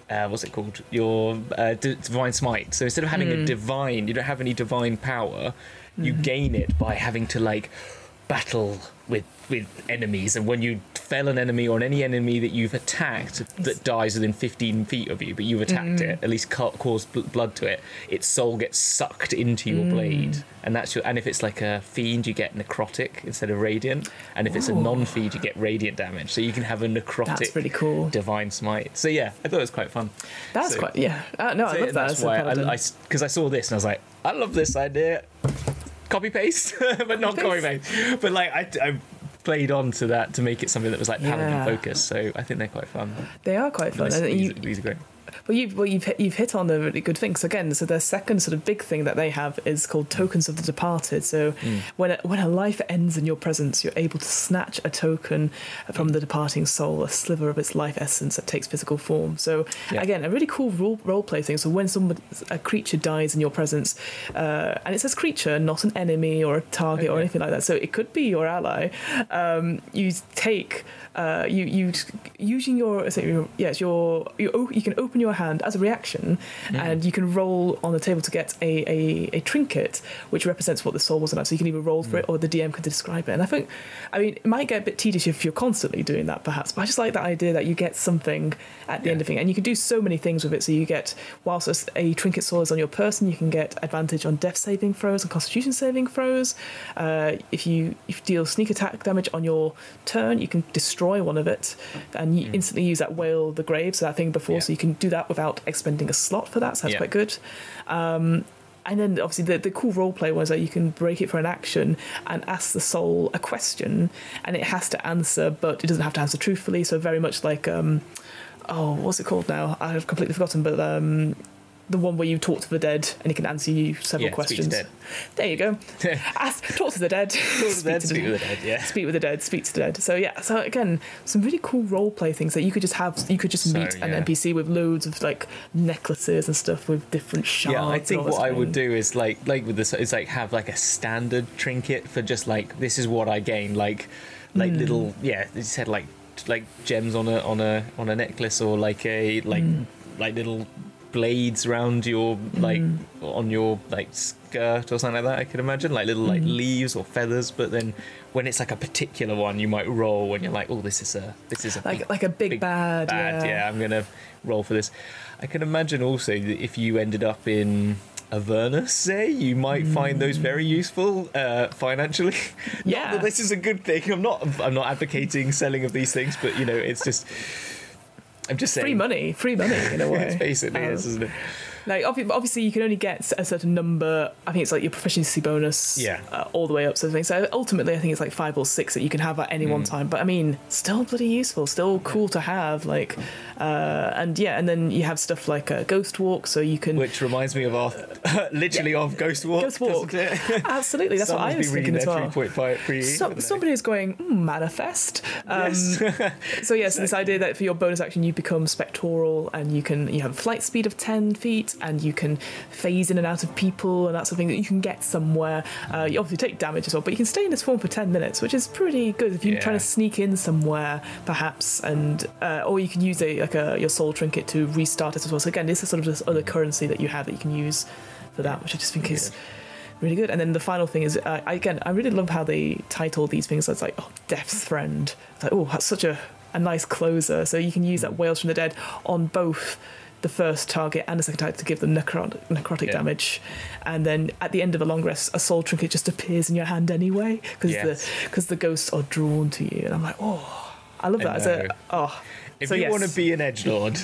uh, what's it called? Your uh, d- divine smite. So instead of having a divine, you don't have any divine power. You gain it by having to like battle with with enemies and when you fell an enemy or any enemy that you've attacked that dies within 15 feet of you but you've attacked it at least ca- caused bl- blood to it its soul gets sucked into your blade and that's your and if it's like a fiend you get necrotic instead of radiant and if it's a non-fiend you get radiant damage so you can have a necrotic That's pretty cool. divine smite so yeah i thought it was quite fun That's So- quite, yeah. Uh, no, I love that. that's as a why. I because I, saw this and I was like, I love this idea. Copy paste, but not copy paste. But like I, I played on to that to make it something that was like paladin Yeah. focused. So I think they're quite fun. they are quite fun. These, these, you, these are great. Well, you've well, you've hit, you've hit on a really good thing. So again, so their second sort of big thing that they have is called tokens of the departed. So Hmm. when a, when a life ends in your presence, you're able to snatch a token from the departing soul, a sliver of its life essence that takes physical form. So Yeah. again, a really cool role, role play thing. So when someone a creature dies in your presence, uh, and it says creature, not an enemy or a target or anything like that. So it could be your ally. Um, you take uh, you you using your so your yes your you you can open your hand as a reaction, and you can roll on the table to get a, a, a trinket which represents what the soul was about. So you can either roll for it or the DM can describe it. And I think, I mean, it might get a bit tedious if you're constantly doing that, perhaps. But I just like that idea that you get something at the end of it, and you can do so many things with it. So you get whilst a, trinket soul is on your person, you can get advantage on death saving throws and Constitution saving throws. Uh, if you if you deal sneak attack damage on your turn, you can destroy one of it, and you instantly use that wail the grave, so that thing before. Yeah. So you can do that without expending a slot for that. So that's Yeah. quite good. Um, and then obviously the, the cool role play was that you can break it for an action and ask the soul a question and it has to answer but it doesn't have to answer truthfully so very much like um oh what's it called now i've completely forgotten but um the one where you talk to the dead and he can answer you several Yeah, speak to questions. dead. there you go. Ask, talk to the dead. Talk to the dead, speak with the dead, yeah. speak with the dead speak to the dead. So yeah so again some really cool role play things that you could just have you could just So, meet yeah. an npc with loads of like necklaces and stuff with different shards Yeah, I think what I would do is like like with this is like have like a standard trinket for just like this is what I gain like like hmm. little yeah you said like like gems on a on a on a necklace or like a like hmm. like little blades around your like mm. on your like skirt or something like that I could imagine like little like mm. leaves or feathers but then when it's like a particular one you might roll when you're like oh this is a this is a like big like a big, bad, bad. yeah. I'm gonna roll for this. I can imagine also that if you ended up in Avernus, say, you might find those mm. very useful uh, financially. Not Yeah. that this is a good thing. I'm not. I'm not advocating selling of these things, but you know, it's just. I'm just saying. free money, free money in a way. It's basically Um, is, isn't it? Like obviously, you can only get a certain number. I think it's like your proficiency bonus, Yeah. uh, all the way up. Sort of. So ultimately, I think it's like five or six that you can have at any Mm. one time. But I mean, still bloody useful, still cool to have. Like, uh, and yeah, and then you have stuff like a Ghost Walk, so you can Which reminds me of our, literally of Ghost Walk. Ghost Walk. absolutely. That's what I was thinking as well. 3.5 So, somebody is going mm, manifest. Um, so yes, this idea that for your bonus action you become spectoral and you can you have a flight speed of ten feet and you can phase in and out of people and that's something that you can get somewhere. Uh, you obviously take damage as well, but you can stay in this form for ten minutes, which is pretty good if you're Yeah. trying to sneak in somewhere perhaps, and uh, or you can use a like a your soul trinket to restart it as well. So again, this is sort of this other currency that you have that you can use for that, which I just think is really good. And then the final thing is, uh, again, I really love how they title these things as like, oh, Death's Friend. It's like, oh, that's such a, a nice closer. So you can use that Wails from the Dead on both the first target and the second target to give them necrotic, necrotic Yeah. damage. And then at the end of a long rest, a soul trinket just appears in your hand anyway because Yes. the because the ghosts are drawn to you. And I'm like, oh, I love I that as a oh. If so you yes. want to be an edge lord,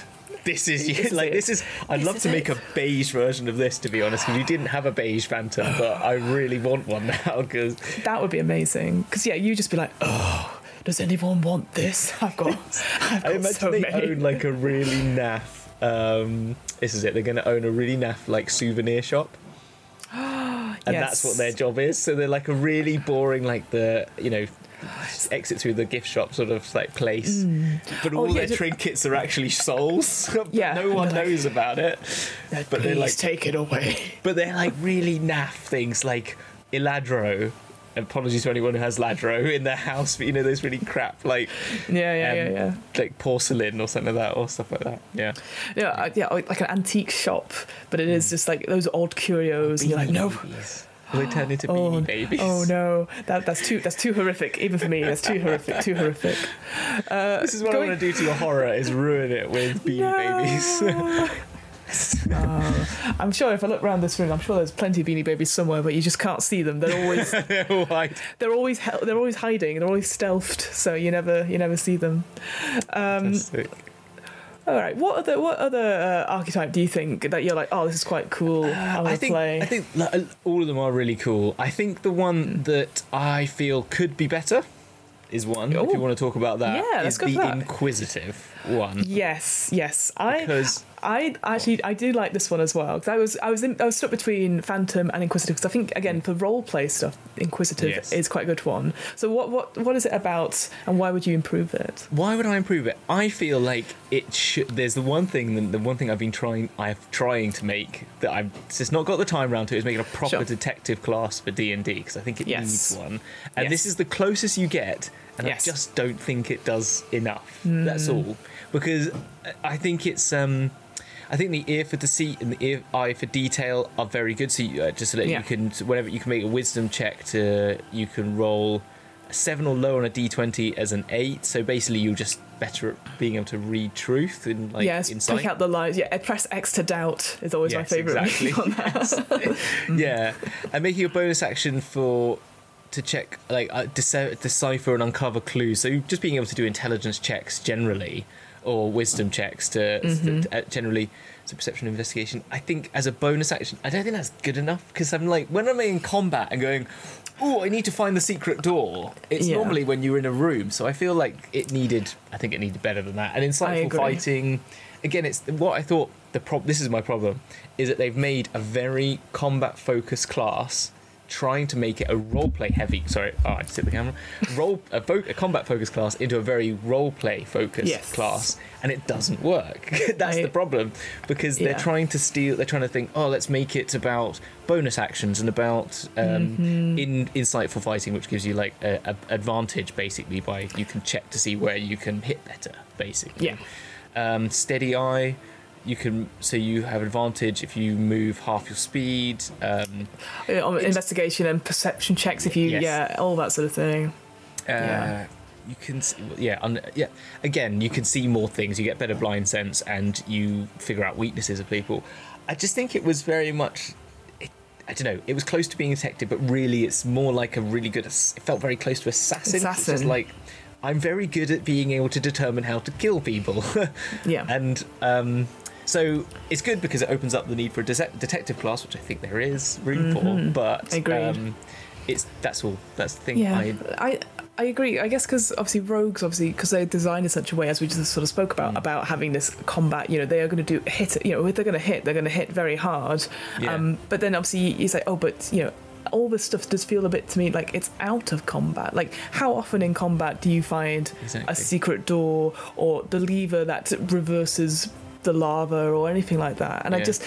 this is is like it. this is. I'd This love is to make it. a beige version of this, to be honest. Because you didn't have a beige phantom, but I really want one now. Because That would be amazing. Because yeah, you just be like, oh, does anyone want this? I've got, I've I got imagine so they many. own like a really naff. Um, this is it. They're going to own a really naff like souvenir shop. And that's what their job is. So they're like a really boring, like the you know, exit through the gift shop sort of like place. But all Oh, yeah, their trinkets are actually souls. but Yeah, no one they're like- knows about it. But they're like take it away. But they're like really naff things like Lladró. Apologies to anyone who has Lladró in their house, but you know those really crap like Yeah, yeah, um, yeah, yeah. like porcelain or something like that or stuff like that. Yeah. Yeah, I- yeah, like an antique shop, but it is just like those odd curios, and you're like, no, Babies. Will they turn into oh, beanie babies? oh no, that that's too that's too horrific, even for me. That's too horrific, too horrific. Uh, This is what going- I want to do to your horror: is ruin it with beanie babies. Oh, I'm sure if I look around this room, I'm sure there's plenty of beanie babies somewhere, but you just can't see them. They're always White. they're always hel- they're always hiding. They're always stealthed, so you never you never see them. Um, Fantastic. all right, what other what other uh, archetype do you think that you're like, oh, this is quite cool? I want I to think play. I think like, all of them are really cool. I think the one that I feel could be better is one. if Oh. you want to talk about that, Yeah, let's is go the that. Inquisitive. one. Yes, yes. I Because- I actually I do like this one as well. 'cause I was I was in, I was stuck between Phantom and Inquisitive because I think again for role play stuff, Inquisitive Yes. is quite a good one. So what what what is it about, and why would you improve it? Why would I improve it? I feel like it should. There's the one thing, the, the one thing I've been trying, I've trying to make that I've just not got the time around to is making a proper Sure. detective class for D and D because I think it Yes. needs one, and Yes. this is the closest you get, and. I just don't think it does enough. That's all, because I think it's um. I think the ear for deceit and the ear, eye for detail are very good. So you, uh, just so that Yeah. you can, whenever you can make a wisdom check to, you can roll a seven or lower on a d20 as an eight. So basically, you're just better at being able to read truth and like yes, insight. pick out the lies. Yeah, press X to doubt is always my favorite. exactly. on that. yeah, and making a bonus action for to check like uh, decipher and uncover clues. So just being able to do intelligence checks generally or wisdom checks to, Mm-hmm. to- uh, generally so perception investigation. I think as a bonus action, I don't think that's good enough because I'm like when I'm in combat and going. Oh, I need to find the secret door. It's Yeah. normally when you're in a room, so I feel like it needed. I think it needed better than that. And insightful fighting, again, it's what I thought. The prob. This is my problem, is that they've made a very combat focused class, trying to make it a roleplay heavy. Sorry, oh, I just hit the camera. Role a, fo- a combat focused class into a very roleplay focused Yes. class, and it doesn't work. That's I- the problem because they're trying to steal. They're trying to think. Oh, let's make it about bonus actions and about um, Mm-hmm. in insightful fighting, which gives you like a, a advantage basically by you can check to see where you can hit better. Basically, Yeah. um, steady eye you can so you have advantage if you move half your speed um, investigation and perception checks. If you Yes. yeah, all that sort of thing. uh, Yeah. you can s- yeah un, yeah again you can see more things you get better blind sense and you figure out weaknesses of people i just think it was very much i don't know it was close to being detective but really it's more like a really good it felt very close to assassin It's Assassin. like i'm very good at being able to determine how to kill people Yeah. and um so it's good because it opens up the need for a de- detective class, which I think there is room for. But Mm-hmm. Um, it's that's all. That's the thing. Yeah, I, I I agree. I guess because obviously rogues, obviously because they're designed in such a way, as we just sort of spoke Mm. about, about having this combat. You know, they are going to do hit. You know, if they're going to hit, they're going to hit very hard. Yeah. Um, but then obviously you say, oh, but you know. All this stuff does feel a bit to me like it's out of combat. Like, how often in combat do you find Exactly. a secret door or the lever that reverses the lava or anything like that? And I just,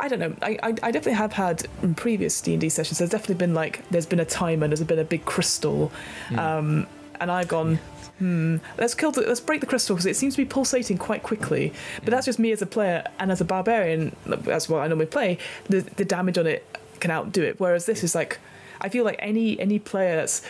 I don't know. I, I, I definitely have had in previous D and D sessions. There's definitely been like there's been a timer, there's been a big crystal, Hmm. um, and I've gone. Hmm. Let's kill. The, let's break the crystal because it seems to be pulsating quite quickly. But that's just me as a player and as a barbarian. That's what I normally play. The the damage on it can outdo it. Whereas this is like, I feel like any any player that's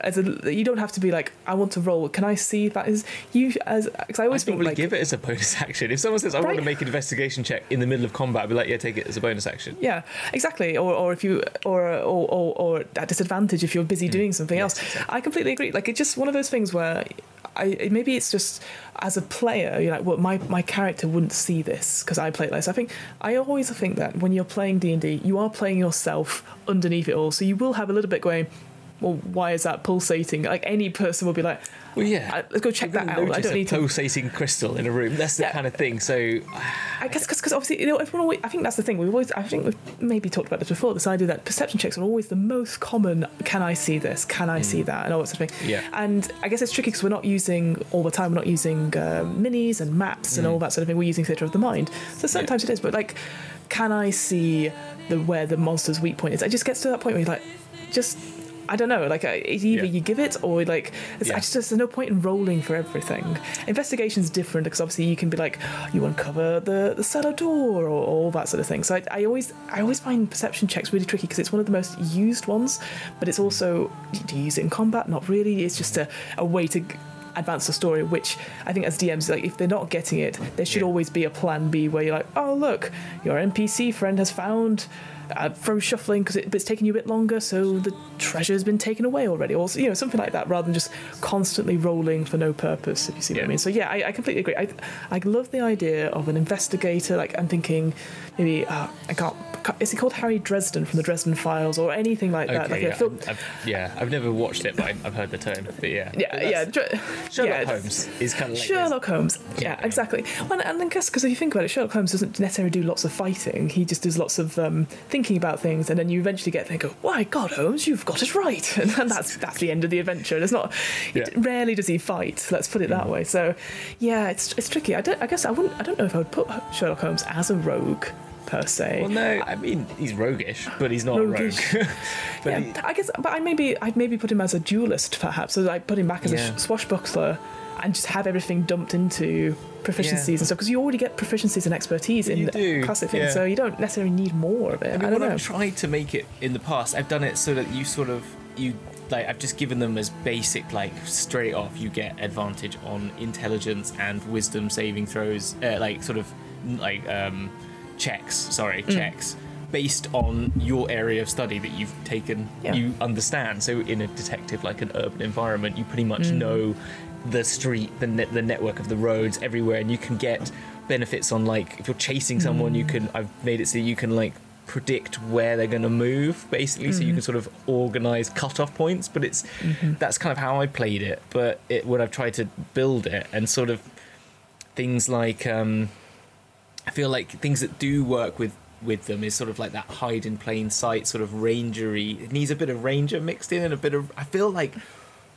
as a you don't have to be like I want to roll. Can I see that is you as because I I always don't think really like give it as a bonus action. If someone says I want to make an investigation check in the middle of combat, I'd be like, yeah, take it as a bonus action. Yeah, exactly. Or, or if you, or, or, or, or at disadvantage if you're busy doing something Mm. Yes, else. exactly. I completely agree. Like it's just one of those things where, I maybe it's just as a player, you're like, well, my my character wouldn't see this because I play it like. I think I always think that when you're playing D and D, you are playing yourself underneath it all, so you will have a little bit going. Well, why is that pulsating? Like any person will be like, Well, yeah. Uh, let's go check You're that out. I don't a need to pulsating crystal in a room. That's the Yeah. kind of thing. So I guess because obviously you know everyone always, I think that's the thing we've always I think we've maybe talked about this before this idea that perception checks are always the most common can I see this can I see mm. that and all that sort of thing Yeah. and I guess it's tricky because we're not using all the time we're not using uh, minis and maps and all mm. that sort of thing we're using theatre of the mind so sometimes it is but like can I see the where the monster's weak point is it just gets to that point where you're like just I don't know. Like, uh, it's either Yeah. you give it or like, it's, Yeah. I just there's no point in rolling for everything. Investigation's different because obviously you can be like, you uncover the the cellar door or all that sort of thing. So I, I always I always find perception checks really tricky because it's one of the most used ones, but it's also do you use it in combat? Not really. It's just a, a way to. Advance the story, which I think as DMs, like if they're not getting it, there should Yeah. always be a plan B where you're like, oh look, your NPC friend has found uh, from shuffling because it, it's taking you a bit longer, so the treasure's been taken away already, or you know something like that, rather than just constantly rolling for no purpose. If you see what I mean. So yeah, I, I completely agree. I I love the idea of an investigator. Like I'm thinking, maybe uh, I can't is he called Harry Dresden from the Dresden Files or anything like that? Okay, like yeah, film. I've, yeah, I've never watched it, but I've heard the term. But yeah, Yeah, yeah, Dre- Sherlock yeah, Holmes is kind of like Sherlock Holmes. Yeah, Yeah. exactly. Well, and I guess because if you think about it, Sherlock Holmes doesn't necessarily do lots of fighting. He just does lots of um, thinking about things, and then you eventually get there and go, "My God, Holmes, you've got it right," and then that's that's the end of the adventure. It's not. Yeah. Rarely does he fight. Let's put it that way. So, yeah, it's it's tricky. I don't. I guess I wouldn't. I don't know if I would put Sherlock Holmes as a rogue per se. Well, no, I mean he's roguish, but he's not Roguish. a rogue. but yeah, he- I guess, but I maybe I'd maybe put him as a duelist, perhaps. So like put him back as a Yeah. sh- swashbuckler, and just have everything dumped into proficiencies Yeah. and stuff because you already get proficiencies and expertise in You the do, classic things, yeah. so you don't necessarily need more of it. I, I mean, don't when know. I've tried to make it in the past, I've done it so that you sort of you like I've just given them as basic like straight off you get advantage on intelligence and wisdom saving throws uh, like sort of like um checks sorry Mm. checks based on your area of study that you've taken Yeah. you understand so in a detective like an urban environment you pretty much Mm. know the street the net the network of the roads everywhere and you can get benefits on like if you're chasing someone Mm. you can I've made it so you can like predict where they're going to move basically so you Mm-hmm. can sort of organize cutoff points but it's that's kind of how I played it but it when I've tried to build it and sort of things like um feel like things that do work with with them is sort of like that hide in plain sight sort of rangery. It needs a bit of ranger mixed in and a bit of I feel like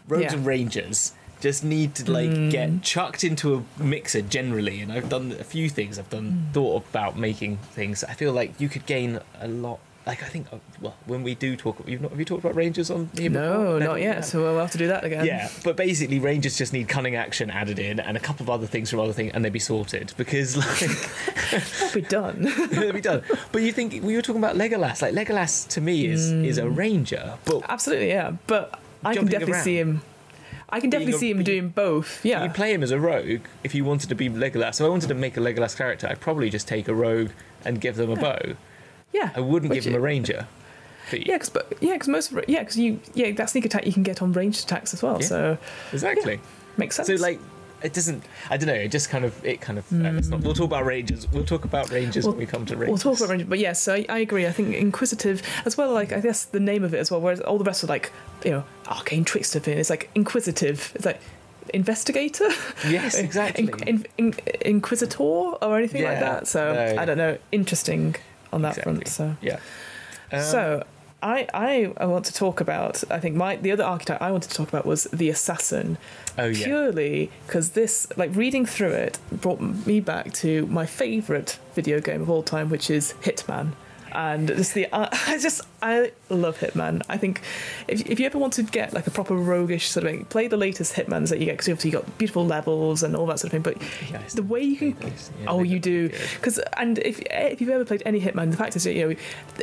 rogues Yeah. and rangers just need to like mm. get chucked into a mixer generally and I've done a few things. I've done mm. thought about making things. I feel like you could gain a lot like I think uh, well when we do talk you've not have you talked about rangers on here no, not yet. So we'll have to do that again. Yeah, but basically, Rangers just need cunning action added in and a couple of other things from other things, and they'd be sorted because like That'll be done. they'd be done. But you think we were talking about Legolas? Like Legolas to me is is a ranger, but Absolutely, yeah. But I can definitely around. see him. I can definitely a- see him doing both. Yeah. you play him as a rogue if you wanted to be Legolas. So I wanted to make a Legolas character. I'd probably just take a rogue and give them a bow. Yeah. I wouldn't give them a ranger. Yeah, because yeah, because most of it, yeah, because you yeah that sneak attack you can get on ranged attacks as well. Yeah. So exactly. makes sense. So like. It doesn't. I don't know. It just kind of. It kind of. uh, let's not, we'll talk about rangers. We'll talk about rangers when we come to rangers. We'll talk about Ranger, but yes, so I, I agree. I think Inquisitive as well. Like I guess the name of it as well. Whereas all the rest are like you know arcane trickster thing. It's like Inquisitive. It's like investigator. Yes, exactly. In, in, in, Inquisitor or anything like that. So no. I don't know. Interesting on that Exactly. front. So Yeah. Um, so. I, I, I want to talk about I think my the other archetype I wanted to talk about was the assassin Oh yeah. purely because this like reading through it brought me back to my favorite video game of all time which is hitman and just the uh, i just i love hitman. I think if, if you ever want to get like a proper roguish sort of thing play the latest hitmans that you get because obviously you got beautiful levels and all that sort of thing but Yeah, the way you can. Yeah, oh you do. because and if if you've ever played any hitman the fact is that you know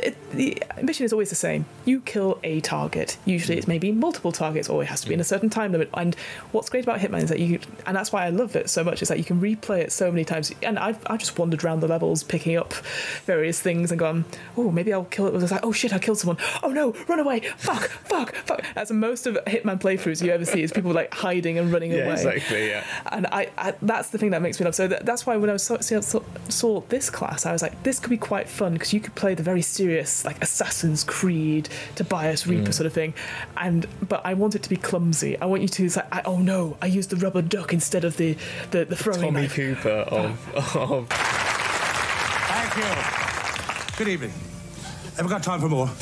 it, the mission is always the same. You kill a target. Usually it's maybe multiple targets or it has to be in a certain time limit. And what's great about hitman is that you and that's why i love it so much is that you can replay it so many times. And i've, I've just wandered around the levels picking up various things and gone oh maybe i'll kill it it was like oh shit i killed someone oh no run away fuck fuck fuck that's most of hitman playthroughs you ever see is people like hiding and running Yeah, away exactly. Yeah. and I, I that's the thing that makes me love. So that, that's why when I was saw, saw, saw this class, I was like, this could be quite fun because you could play the very serious like Assassin's Creed, Tobias Rieper mm. sort of thing, and but I want it to be clumsy. I want you to say, I, oh no, I used the rubber duck instead of the the, the throwing Tommy knife. Cooper of, of Thank you. Good evening. Ever got time for more?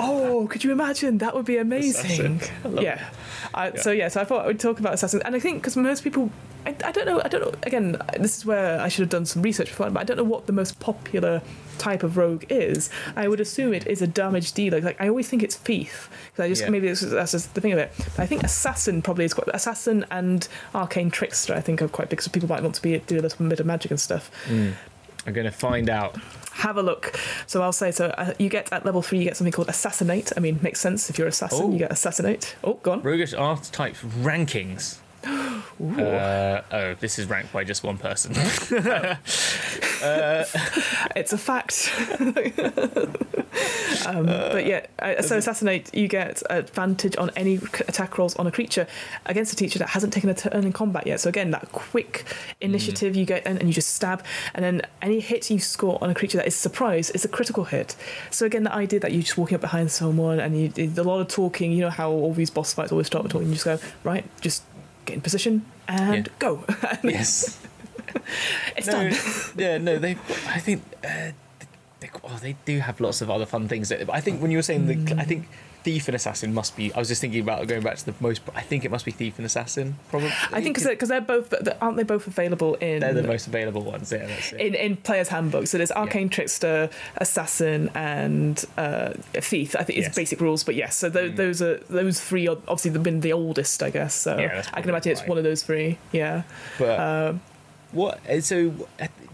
Oh, could you imagine? That would be amazing. I Yeah. I, So yeah, so I thought I would talk about assassins, and I think because most people, I, I don't know, I don't know. Again, this is where I should have done some research before, but I don't know what the most popular type of rogue is. I would assume it is a damage dealer. Like I always think it's thief because I just Yeah. maybe this is, that's just the thing of it. But I think assassin probably is quite assassin and arcane trickster. I think are quite big, so people might want to be do a little bit of magic and stuff mm. I'm going to find out. have a look. So I'll say so. Uh, you get at level three, you get something called assassinate. I mean, makes sense if you're assassin, Oh. you get assassinate. Oh, go on. Roguish archetype rankings. Uh, oh, this is ranked by just one person. It's a fact. um, but yeah, uh, so assassinate, you get advantage on any attack rolls on a creature against a teacher that hasn't taken a turn in combat yet. So again, that quick initiative you get, and, and you just stab, and then any hit you score on a creature that is surprised is a critical hit. So again, the idea that you're just walking up behind someone and you did a lot of talking. You know how all these boss fights always start with talking. You just go right, just get in position and Yeah. go. yes. it's No, done. yeah, no, they. I think uh, they, oh, they do have lots of other fun things. That, I think when you were saying the, I think thief and assassin must be. I was just thinking about going back to the most. I think it must be thief and assassin. Probably. I think because they're both aren't they both available in they're the most available ones. Yeah, that's it. in, in players' handbook, So there's arcane trickster, assassin, and uh, thief. I think it's Yes. Mm. basic rules, but yes. So those, those are those three. Are obviously they've been the oldest, I guess. So Yeah, I can imagine it's one of those three. Yeah. But Um, what? uh, So,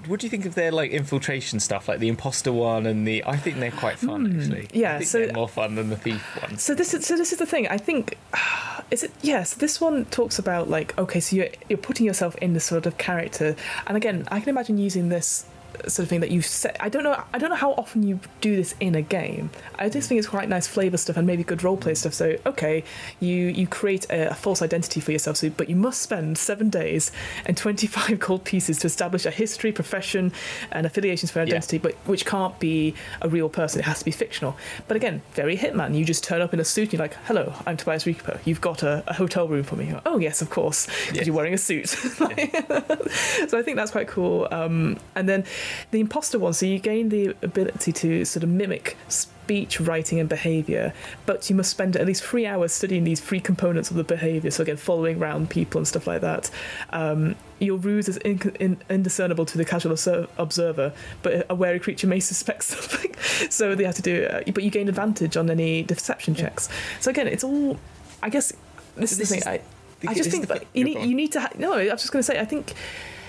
what do you think of their like infiltration stuff, like the imposter one and the? I think they're quite fun actually. Hmm, yeah, so- more fun than the thief one. So this is so this is the thing. I think is it yes. this one talks about like okay, so you're you're putting yourself in the sort of character, and again, I can imagine using this sort of thing that you set. I don't know. I don't know how often you do this in a game. I just think it's quite nice flavor stuff and maybe good roleplay stuff. So okay, you you create a, a false identity for yourself. So but you must spend seven days and twenty five gold pieces to establish a history, profession, and affiliations for an Yeah. identity, but which can't be a real person. It has to be fictional. But again, very Hitman. You just turn up in a suit and you're like, hello, I'm Tobias Rieper. You've got a, a hotel room for me. Like, oh, yes, of course, because Yes. you're wearing a suit. so I think that's quite cool. Um, and then the imposter one, so you gain the ability to sort of mimic speech, writing, and behavior, but you must spend at least three hours studying these three components of the behavior. So again, following around people and stuff like that. Um, your ruse is in, in, indiscernible to the casual observer, but a wary creature may suspect something. so they have to do it. But you gain advantage on any deception checks. So again, it's all. I guess this is the thing. is- I, I just think that you need you need to. Ha- no, I was just going to say. I think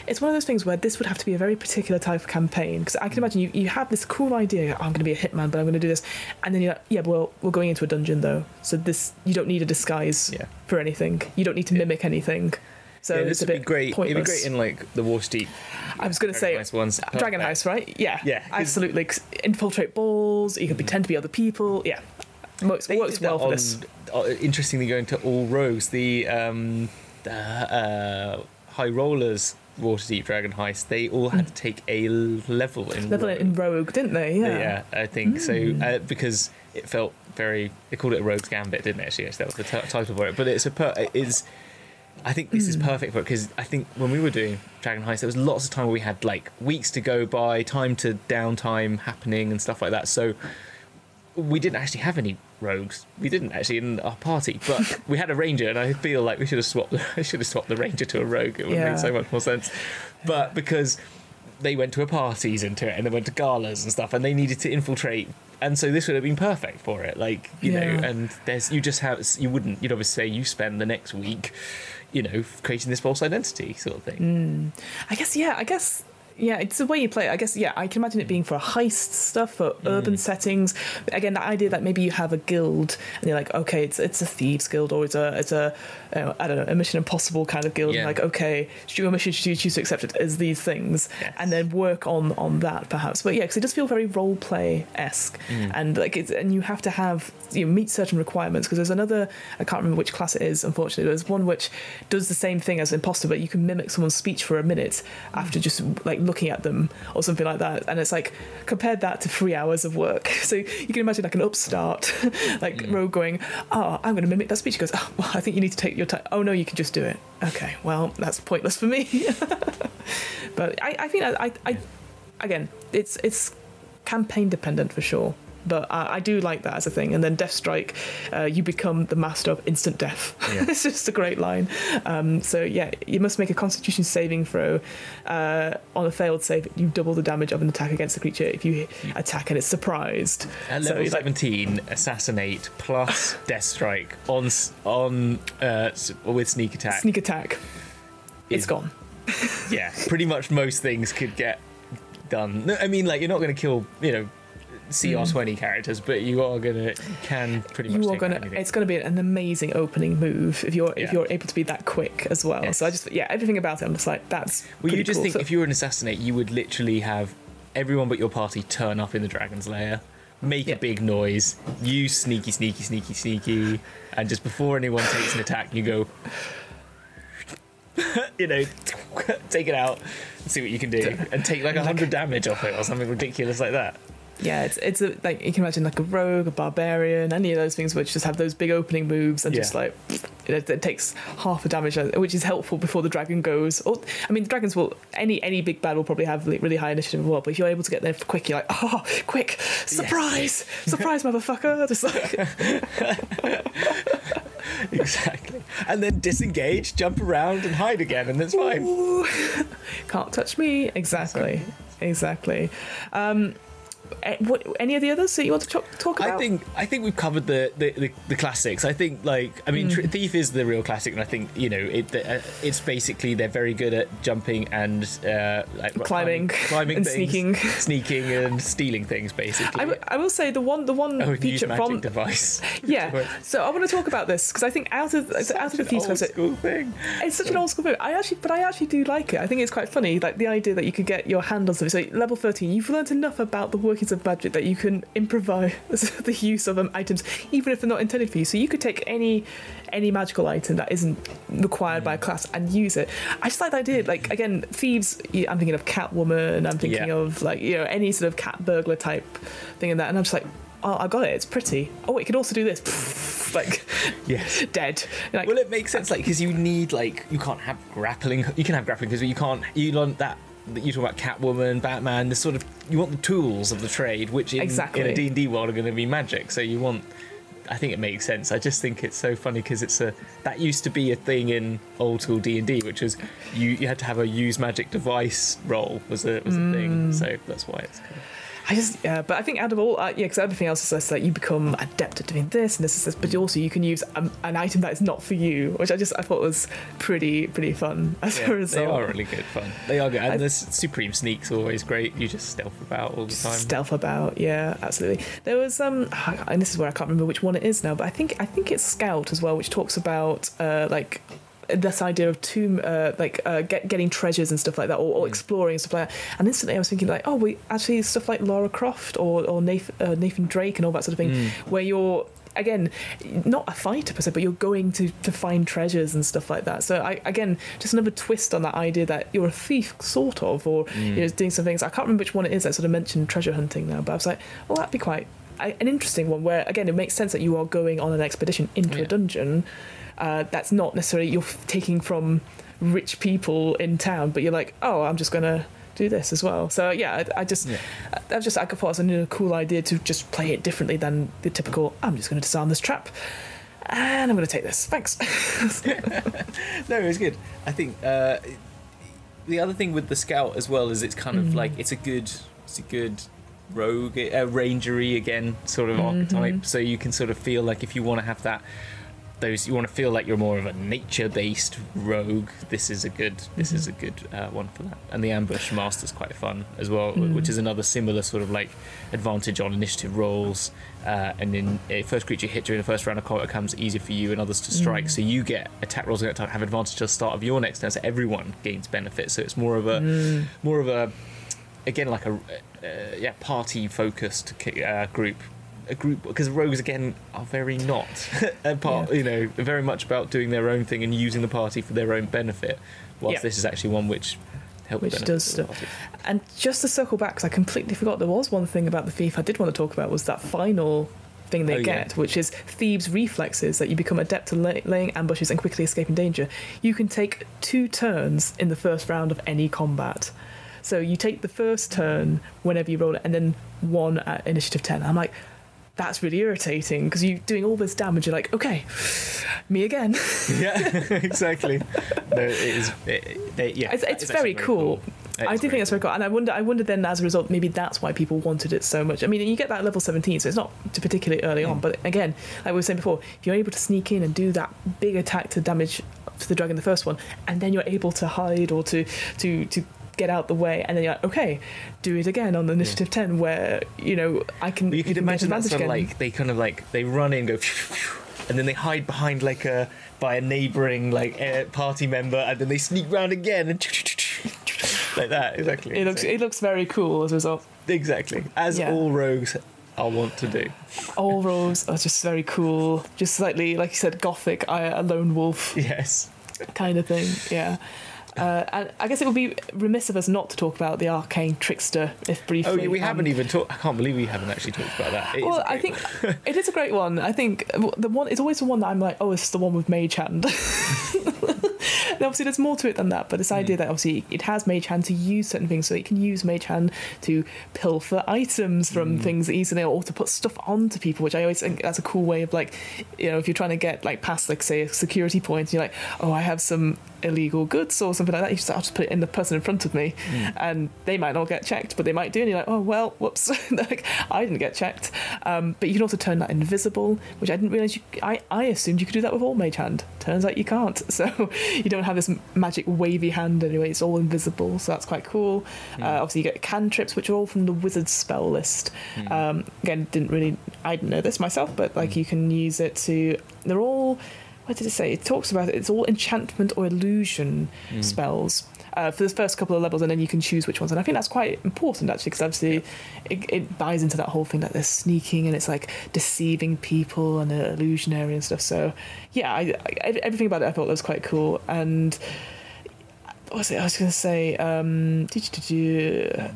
it's one of those things where this would have to be a very particular type of campaign because I can imagine you, you have this cool idea. "Oh, I'm going to be a hitman, but I'm going to do this, and then you're like, yeah, well, we're going into a dungeon though, so this you don't need a disguise Yeah. for anything. You don't need to mimic anything. So yeah, it's this a would be great. Pointless. It'd be great in like the Street. I was going to say ones. Dragon Heist, right? Yeah, Yeah, absolutely. Infiltrate balls. You could pretend to be other people. Yeah, works, works well for on- this. uh, interestingly, going to all rogues, the um, uh, uh, high rollers Waterdeep Dragon Heist, they all had to hmm. take a level in Level it in Rogue, didn't they? Yeah. Yeah, I think so uh, hmm. because it felt very. They called it a Rogue's Gambit, didn't it? Actually, yes, that was the t- title for it. But it's a per- it is. I think this is hmm. perfect for it because I think when we were doing Dragon Heist, there was lots of time where we had like weeks to go by, time to downtime happening and stuff like that. So we didn't actually have any rogues. We didn't actually in our party, but we had a ranger, and I feel like we should have swapped. I should have swapped the ranger to a rogue. It would Yeah. make so much more sense. But because they went to a parties into it, and they went to galas and stuff, and they needed to infiltrate, and so this would have been perfect for it. Like you know, and there's you just have you wouldn't you'd obviously say you spend the next week, you know, creating this false identity sort of thing. Mm. I guess yeah. I guess yeah. It's the way you play. it. I guess yeah. I can imagine it being for heist stuff, for Mm. urban settings. Again, the idea that maybe you have a guild and you're like, okay, it's it's a thieves guild or it's a it's a you know, I don't know a Mission Impossible kind of guild. And Yeah. like okay, should your mission should you choose to accept it as these things, Yes. and then work on on that perhaps. But yeah, because it does feel very role play esque, Mm. and like it's and you have to have you know, meet certain requirements because there's another I can't remember which class it is. Unfortunately, there's one which does the same thing as imposter, but you can mimic someone's speech for a minute after just like looking at them or something like that. And it's like compared that to three hours of work. So you can imagine like an upstart, like rogue going, "Oh, I'm going to mimic that speech." He goes, "Oh, well, I think you need to take your time." Oh no, you can just do it. Okay, well that's pointless for me. but I, I think I, I, I, again, it's it's campaign dependent for sure. But I, I do like that as a thing. And then Death Strike, uh, you become the master of instant death. Yeah. it's just a great line. Um, so yeah, you must make a Constitution saving throw. Uh, on a failed save, you double the damage of an attack against the creature if you attack and it's surprised. At so level you're like, seventeen, assassinate plus death strike on on uh, with sneak attack. sneak attack. it's gone. yeah, pretty much most things could get done. No, I mean, like you're not going to kill, you know, CR20 characters, but you are gonna can pretty much. Mm. you are gonna anything. it's gonna be an amazing opening move if you're if you're able to be that quick as well Yes. so i just yeah everything about it i'm just like that's Well, you just cool. think So- if you were an assassinate, you would literally have everyone but your party turn up in the dragon's lair, make Yeah. a big noise, you sneaky, sneaky, sneaky, sneaky, and just before anyone takes an attack, you go, you know, take it out, see what you can do, and take like a hundred damage off it or something ridiculous like that. Yeah it's it's a, like you can imagine like a rogue a barbarian any of those things which just have those big opening moves and just Yeah. like it, it takes half the damage uh, which is helpful before the dragon goes or i mean the dragons will any any big bad will probably have really high initiative as well but if you're able to get there quick you're like oh quick surprise surprise motherfucker just like Exactly. And then disengage, jump around, and hide again, and that's fine. Ooh, can't touch me. Exactly. Exactly. Um, eh, what, any of the others that you want to talk, talk about? I think I think we've covered the the, the, the classics. I think like I mean, Mm. Thief is the real classic, and I think you know it. Uh, it's basically they're very good at jumping and uh, like Climbing climbing, and things, sneaking. sneaking and stealing things. Basically, I, w- I will say the one the one oh, feature magic from device. yeah. So I want to talk about this because I think out of out of the An old website, school thing. It's such an old school move. I actually, but I actually do like it. I think it's quite funny, like the idea that you could get your hand on something. So level thirteen, you've learned enough about the of magic that you can improvise the use of um, items, even if they're not intended for you. So you could take any any magical item that isn't required by a class and use it. I just like the idea. Like again, thieves. I'm thinking of Catwoman. I'm thinking Yeah. of like you know any sort of cat burglar type thing in that, and I'm just like. Oh, I got it. It's pretty. Oh, it could also do this. like, Yes. dead. Like, Well, it makes sense, like because you need like you can't have grappling. You can have grappling because you can't. You learn that. That You talk about Catwoman, Batman. The sort of you want the tools of the trade, which in, Exactly. in a D and D world are going to be magic. So you want. I think it makes sense. I just think it's so funny because it's a that used to be a thing in old school D and D, which was you you had to have a use magic device roll was a was a thing. Mm. So that's why it's. Kind of, I just yeah, but I think out of all uh, yeah, because everything else is just like you become adept at doing this and this is this, but also you can use um, an item that is not for you, which I just I thought was pretty pretty fun as a yeah, they are really good fun. They are good, and I- the supreme sneaks always great. You just stealth about all the time. Stealth about, yeah, absolutely. There was um, and this is where I can't remember which one it is now, but I think I think it's Scout as well, which talks about uh like this idea of tomb, uh, like uh, get, getting treasures and stuff like that, or, or exploring and stuff like that. And instantly, I was thinking like, oh, we actually stuff like Lara Croft or or Nathan, uh, Nathan Drake and all that sort of thing, where you're again not a fighter per se, but you're going to to find treasures and stuff like that. So I again just another twist on that idea that you're a thief, sort of, or you're doing some things. I can't remember which one it is that sort of mentioned treasure hunting now, but I was like, well, that'd be quite an interesting one where again it makes sense that you are going on an expedition into a dungeon uh, that's not necessarily you're taking from rich people in town but you're like oh i'm just gonna do this as well so yeah i, I just Yeah. i just i thought it was a cool idea to just play it differently than the typical i'm just gonna disarm this trap and i'm gonna take this thanks No, it was good. I think uh, the other thing with the scout as well is it's kind of like it's a good, it's a good rogue, uh, rangery again sort of archetype. So you can sort of feel like if you want to have that, those you want to feel like you're more of a nature-based rogue. This is a good, this is a good uh, one for that. And the ambush master's quite fun as well, which is another similar sort of like advantage on initiative rolls. Uh, and then uh, first creature hit during the first round of combat becomes easier for you and others to strike. So you get attack rolls that have advantage at the start of your next turn. So everyone gains benefit. So it's more of a more of a again like a uh, yeah party focused uh, group. A group because rogues again are very not a part. Yeah. You know, very much about doing their own thing and using the party for their own benefit. Whilst Yeah. this is actually one which helps Which does stuff. And just to circle back, because I completely forgot, there was one thing about the thief I did want to talk about was that final thing they Oh, yeah. get, which is thieves' reflexes that you become adept at lay- laying ambushes and quickly escaping danger. You can take two turns in the first round of any combat. So you take the first turn whenever you roll it, and then one at initiative ten. I'm like. That's really irritating because you're doing all this damage. You're like, okay, me again. yeah, exactly. No, it is. It, they, yeah, It's, it's actually very cool. It I do think that's very cool, and I wonder. I wonder then, as a result, maybe that's why people wanted it so much. I mean, you get that level seventeen, so it's not particularly early on. Mm. But again, like we were saying before, if you're able to sneak in and do that big attack to damage to the dragon, the first one, and then you're able to hide or to to to get out the way, and then you're like, okay, do it again on the initiative ten, where you know I can. But you could can imagine that advantage sort of like they kind of like they run in, go, and then they hide behind like a by a neighbouring like uh, party member, and then they sneak round again and like that. Exactly. It looks So- it looks very cool as a result. exactly as Yeah. all rogues are want to do. All roles are just very cool, just slightly like you said, gothic, I- a lone wolf Yes. kind of thing. Yeah. Uh, and I guess it would be remiss of us not to talk about the arcane trickster, if briefly. Oh, yeah, we um, haven't even talked. I can't believe we haven't actually talked about that. It Well, I think it is a great one. I think the one it's always the one that I'm like, oh, it's the one with Mage Hand. And obviously, there's more to it than that, but this Hmm. idea that obviously it has Mage Hand to use certain things, so it can use Mage Hand to pilfer items from things easily, or to put stuff onto people, which I always think that's a cool way of like, you know, if you're trying to get like past like say a security point, you're like, oh, I have some illegal goods or something like that. You just I'll just put it in the person in front of me, Hmm. and they might not get checked, but they might do, and you're like, oh well, whoops, like I didn't get checked. Um, but you can also turn that invisible, which I didn't realize you. I I assumed you could do that with all Mage Hand. Turns out you can't. So you don't have this magic wavy hand anyway. It's all invisible, so that's quite cool. Uh, obviously, you get cantrips, which are all from the wizard spell list. Um, again, didn't really. I didn't know this myself, but like you can use it to. They're all. What did it say? It talks about it. It's all enchantment or illusion spells. Uh, for the first couple of levels, and then you can choose which ones. And I think that's quite important actually, because obviously it, it buys into that whole thing that they're sneaking and it's like deceiving people and uh, illusionary and stuff. So yeah, I, I, everything about it I thought was quite cool. And what was it? I was going to say, um, did you, did you,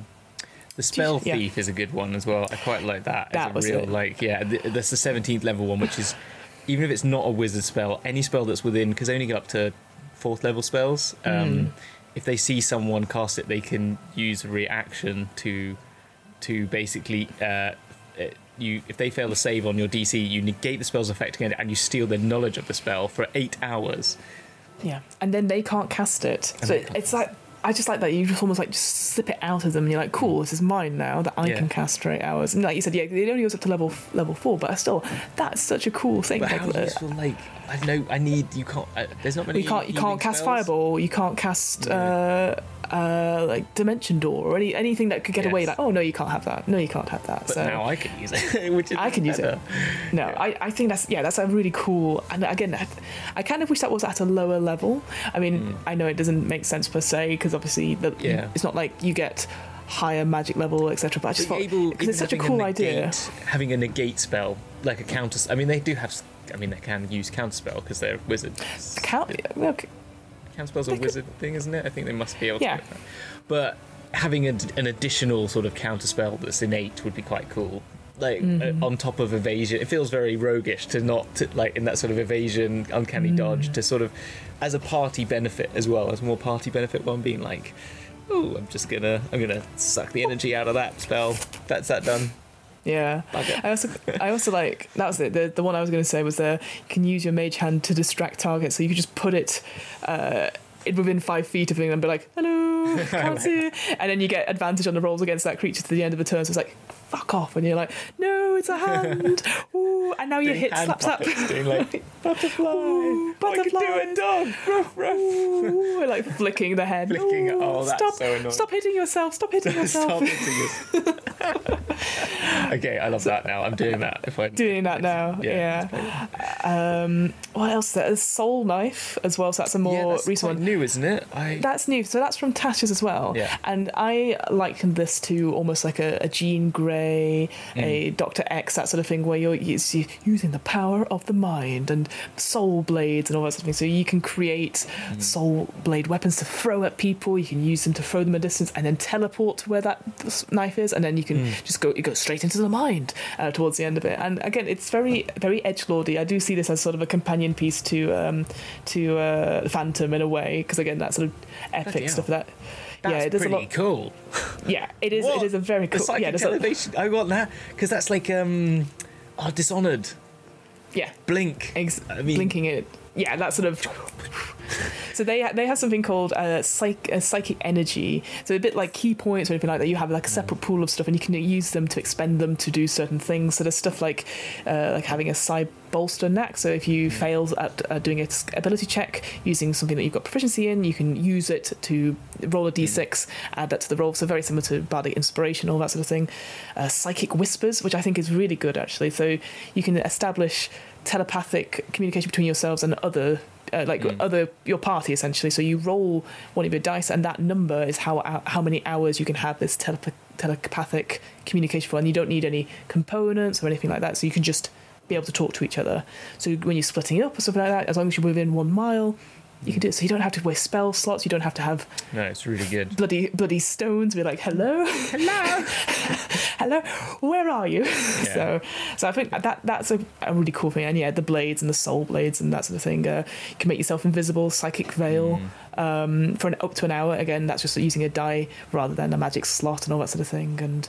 The spell Yeah. thief is a good one as well. I quite like that. That as was a real it. like yeah. th- That's the seventeenth level one, which is even if it's not a wizard spell, any spell that's within because they only get up to fourth level spells. Um, If they see someone cast it, they can use a reaction to to basically. Uh, you, if they fail to save on your DC, you negate the spell's effect again, and you steal their knowledge of the spell for eight hours. yeah, and then they can't cast it. So it, it's like. I just like that you just almost like just slip it out of them, and you're like, "Cool, this is mine now that I Yeah. can cast for eight hours." And like you said, yeah, it only goes up to level level four, but still, that's such a cool thing. But like, how uh, useful? Like I know I need you can't. Uh, there's not many. you can't you can't cast spells. fireball you can't cast uh, uh, like dimension door or any anything that could get away like oh no you can't have that no you can't have that But so now I can use it, which I can use it. better. no I, I think that's yeah that's a really cool and again I, I kind of wish that was at a lower level I mean I know it doesn't make sense per se because obviously the. Yeah. it's not like you get higher magic level etc but I just But thought because it's such a cool negate, idea Having a negate spell, like a counter. I mean, they do have. I mean, they can use counter spell because they're wizards. count okay. Counter spell's a wizard thing, isn't it? I think they must be able to. Yeah. that. But having a, an additional sort of counter spell that's innate would be quite cool. Like Mm-hmm. uh, on top of evasion, it feels very roguish to not to, like in that sort of evasion, uncanny Mm. dodge to sort of as a party benefit as well as more party benefit one being like, oh, I'm just gonna I'm gonna suck the energy out of that spell. That's that done. Yeah. I also I also like that was it. The the one I was going to say was the you can use your mage hand to distract targets. So you could just put it uh within five feet of them and be like, "Hello, can't see," and then you get advantage on the rolls against that creature to the end of the turn. So it's like, "Fuck off!" and you're like, "No, it's a hand." Ooh, and now you Doing hit hand slap doing like butterfly. Ooh, Oh, I could do a dog. Ruff, ruff. Ooh, like flicking the head. Flicking- oh, that's stop, so annoying. Stop hitting yourself. Stop hitting yourself. Stop hitting us. okay, I love that now. I'm doing that. If I doing that now. Yeah, Yeah. Um, what else? There's Soul Knife as well. So that's a more yeah, that's recent one. new, isn't it? I That's new. So that's from Tasha's as well. Yeah. And I liken this to almost like a, a Jean Grey, Mm. a Doctor X, that sort of thing, where you're, you're using the power of the mind and soul blades and all that sort of thing. So you can create Mm. soul blade weapons to throw at people. You can use them to throw them a distance and then teleport to where that knife is, and then you can Mm. just go it goes straight into the mind uh, towards the end of it. And again, it's very very edge lordy. I do see this as sort of a companion piece to um, to uh, Phantom in a way, because again, that sort of epic Bloody stuff hell. that. That's yeah, it a pretty lot. cool. Yeah, it is. What? It is a very cool. psychic Yeah, elevation. I want that because that's like um, oh, Dishonored, yeah. Blink. Ex- I mean- blinking it. Yeah, that sort of. So they ha- they have something called uh, psych uh, psychic energy. So a bit like ki points or anything like that. You have like a separate pool of stuff, and you can use them to expend them to do certain things. So there's stuff like uh, like having a psi bolster knack. So if you fail at uh, doing a ability check using something that you've got proficiency in, you can use it to roll a d6, add that to the roll. So very similar to bardic inspiration, all that sort of thing. Uh, psychic whispers, which I think is really good actually. So you can establish telepathic communication between yourselves and other uh, like other your party essentially. So you roll one of your dice and that number is how how many hours you can have this telep- telepathic communication for. And you don't need any components or anything like that so you can just be able to talk to each other. So when you're splitting up or something like that as long as you're within one mile you can do it. So you don't have to waste spell slots. You don't have to have No, it's really good. bloody bloody stones. Be like hello? Hello. Hello? Where are you? So so i think that that's a, a really cool thing. And yeah the blades and the soul blades and that sort of thing uh, you can make yourself invisible psychic veil um, for an, up to an hour. Again that's just using a die rather than a magic slot and all that sort of thing. And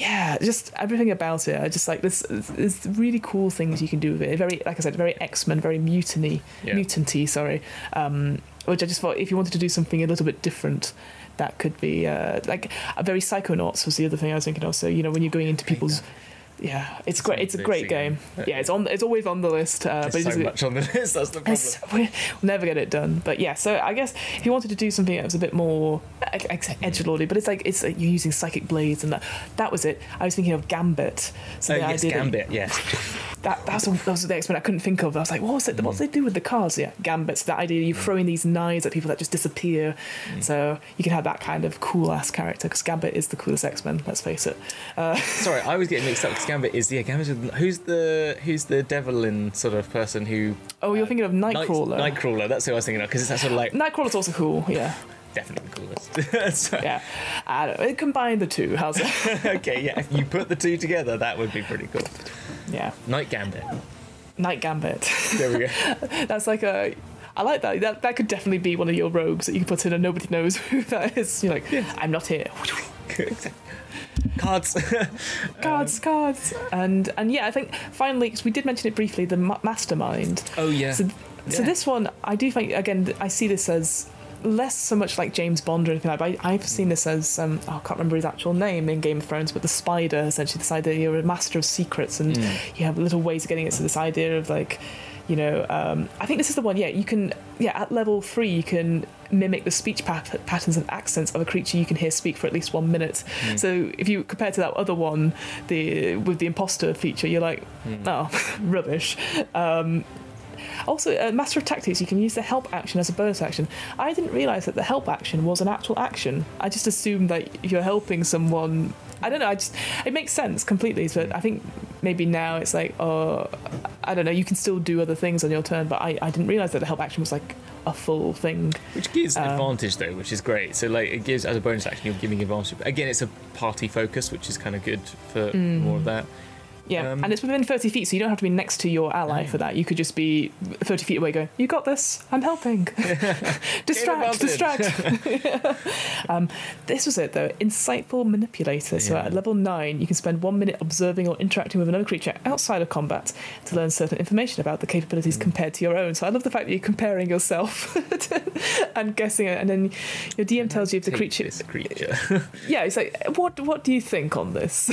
yeah just everything about it i just like this there's really cool things you can do with it. Very like i said very x-men very mutiny Yeah. mutanty sorry. Um, which i just thought if you wanted to do something a little bit different that could be uh, like a very psychonauts was the other thing i was thinking of. So you know when you're going into people's yeah it's great it's a great game yeah it's on it's always on the list uh, but There's so much on the list. That's the problem. it's, we'll never get it done. But yeah, so I guess if you wanted to do something that was a bit more edge lordy, but it's like it's like you're using psychic blades and that that was it. I was thinking of Gambit. So Oh the yes, idea that- Gambit. Yes. that that's what, that was the X Men I couldn't think of. I was like, what was it? What's they do with the cards? Yeah, gambits. That idea You're throwing these knives at people that just disappear. So you can have that kind of cool ass character because Gambit is the coolest X Men. Let's face it. Uh, Sorry, I was getting mixed up Gambit is yeah. Gambit. Who's the who's the devil-in sort of person who? oh, you're uh, thinking of Night- Nightcrawler. Nightcrawler. That's who I was thinking of because it's that sort of like Nightcrawler's also cool. Yeah, definitely the coolest. So- yeah. I don't know. Combine the two. How's it? okay, yeah. If you put the two together, that would be pretty cool. yeah, Night Gambit. Night Gambit. There we go. That's like a. I like that. That that could definitely be one of your rogues that you can put in and nobody knows who that is. You're like, I'm not here. Cards. Cards, cards, and and yeah, I think finally, because we did mention it briefly, the ma- mastermind. oh yeah. So, so this one, I do think again, I see this as less so much like James Bond or anything like that. But I, I've seen this as um, oh, I can't remember his actual name in Game of Thrones, but the spider essentially this idea you're a master of secrets and you have little ways of getting it. So this idea of like, you know, um, I think this is the one. Yeah, you can. Yeah, at level three, you can mimic the speech pat- patterns and accents of a creature you can hear speak for at least one minute. So if you compare to that other one, the with the imposter feature, you're like, oh, rubbish. Um, also, uh, Master of Tactics, you can use the help action as a bonus action. I didn't realise that the help action was an actual action. I just assumed that you're helping someone. I don't know. I just it makes sense completely, but I think maybe now it's like, oh, I don't know. You can still do other things on your turn, but I, I didn't realise that the help action was like a full thing. Which gives Um, advantage though, which is great. So like it gives as a bonus action, you're giving advantage. Again, it's a party focus, which is kind of good for Mm. more of that. Yeah, Um, and it's within 30 feet, so you don't have to be next to your ally for that. You could just be 30 feet away going, You got this, I'm helping. distract, distract. um, this was it, though. Insightful Manipulator. So Yeah. at level 9, you can spend one minute observing or interacting with another creature outside of combat to learn certain information about the capabilities Hmm. compared to your own. So I love the fact that you're comparing yourself and guessing it, and then your DM tells you if the creature this creature. yeah, it's like, what what do you think on this?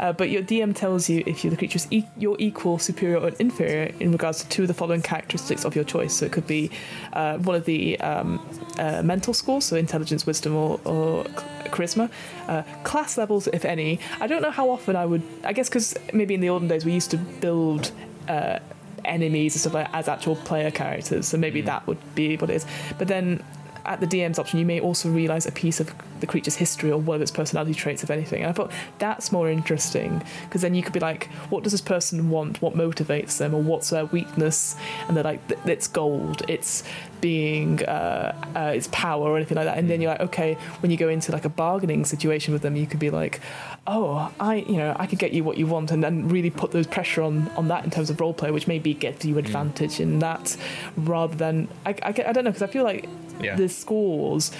uh, but your DM tells you if you're the creature is e- your equal, superior, or inferior in regards to two of the following characteristics of your choice. So it could be uh, one of the um, uh, mental scores, so intelligence, wisdom, or, or charisma. Uh, class levels, if any. I don't know how often I would. I guess because maybe in the olden days we used to build. Uh, enemies and stuff like that as actual player characters so maybe that would be what it is but then at the DM's option, you may also realize a piece of the creature's history or one of its personality traits, if anything. And I thought that's more interesting because then you could be like, what does this person want? What motivates them? Or what's their weakness? And they're like, it's gold, it's being, uh, uh, it's power or anything like that. And then you're like, okay, when you go into like a bargaining situation with them, you could be like, oh, I, you know, I could get you what you want, and then really put those pressure on on that in terms of role play, which maybe gives you advantage in that rather than I, I, I don't know because I feel like Yeah. the scores,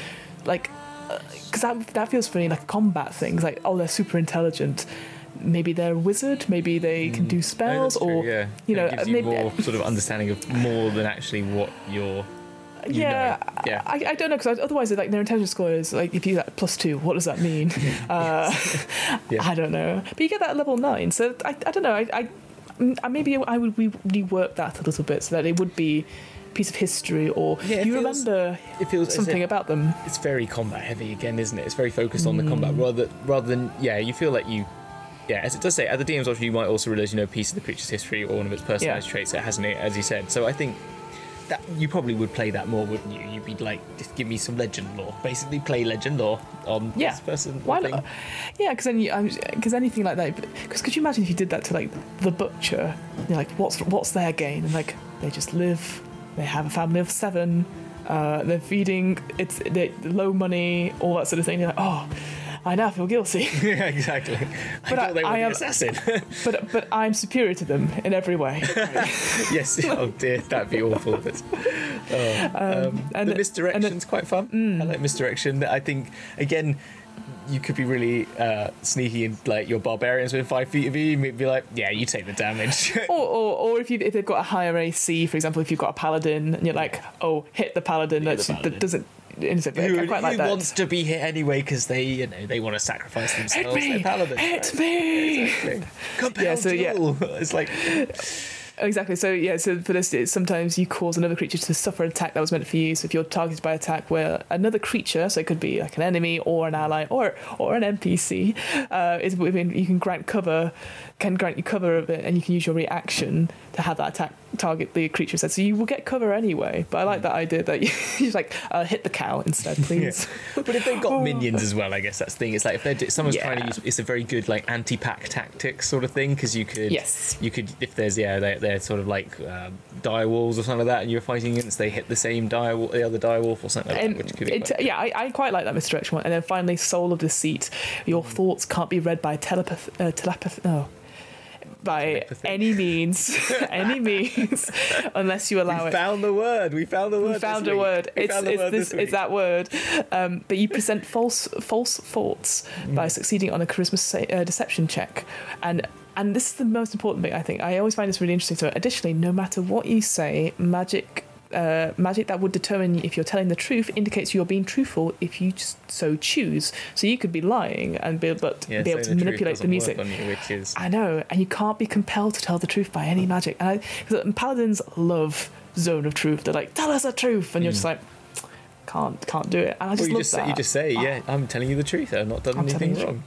like, because that that feels funny like combat things like oh they're super intelligent. Maybe they're a wizard. Maybe they can do No, spells, true, or yeah, you know, you maybe more sort of understanding of more than actually what you're. you yeah, know. Yeah. I, I don't know because otherwise, like their intelligence score is like if you like plus two, what does that mean? uh, Yeah. I don't know, but you get that at level nine, so I, I don't know. I, I mm, maybe I would rework that a little bit so that it would be piece of history or Yeah, it you feels- remember it feels something if- about them. it's very combat heavy again, isn't it? It's very focused on the combat Mm. rather rather than yeah. You feel like you. Yeah, as it does say, at the DM's option, you might also realise you know a piece of the creature's history or one of its personality Yeah. traits it hasn't it, as you said. So I think that you probably would play that more, wouldn't you? You'd be like, just give me some legend lore. Basically, play legend lore on Yeah. this person. Why thing. not? Yeah, because then because anything like that. Because could you imagine if you did that to like the butcher? You're like, what's what's their gain? And like, they just live. They have a family of seven. Uh, they're feeding. It's they, low money, all that sort of thing. You're like, oh, I now feel guilty. yeah, exactly. I But thought I- they were I am- assassin. but but I'm superior to them in every way. yes. Oh dear, that'd be awful. But, oh, um, and the misdirection's and it- quite fun. I like misdirection. I think again. You could be really uh, sneaky and like your barbarians within five feet of you. You might be like, "Yeah, you take the damage." or, or, or if you if they've got a higher AC, for example, if you've got a paladin and you're like, oh, hit the paladin. Hit the paladin. that doesn't. innocent, but I who quite like who that. wants to be hit anyway because they, you know, they want to sacrifice themselves. Hit me! Hit right? me! Exactly. Compel Yeah, so, yeah. duel. It's like Exactly. So yeah. So for this, it's sometimes you cause another creature to suffer an attack that was meant for you. So if you're targeted by attack where another creature, so it could be like an enemy or an ally or or an NPC, uh, is within, you can grant cover, can grant you cover of it, and you can use your reaction to have that attack target the creature instead. So you will get cover anyway. But I like that idea that you just like uh, hit the cow instead, please. But if they've got minions as well, I guess that's the thing. It's like if they're do- someone's trying to use, it's a very good like anti-pack tactic sort of thing because you could, Yes. you could if there's yeah they're, they're sort of like um, dire wolves or something like that, and you're fighting against they hit the same dire the other dire wolf or something like And that, which could be it, yeah, I, I quite like that misdirection one. And then finally, soul of deceit. Your Mm. thoughts can't be read by telepath. Uh, telepath. No. By any means, any means, unless you allow We it. found the word. We found the word. We found a week. word. We It's, it's word this, this it's that word. Um, but you present false false thoughts Mm. by succeeding on a charisma sa- uh, deception check, and and this is the most important bit. I think I always find this really interesting. So additionally, no matter what you say, magic. Uh, magic that would determine if you're telling the truth indicates you're being truthful if you just so choose. So you could be lying and be, but Yeah, be able to the manipulate the music. you, which is I know, and you can't be compelled to tell the truth by any magic. And I, cause paladins love zone of truth. They're like, tell us the truth, and you're just like, can't, can't do it. And I Well, just you love just that. say, you just say, yeah, I'm telling you the truth. I've not done I'm anything wrong.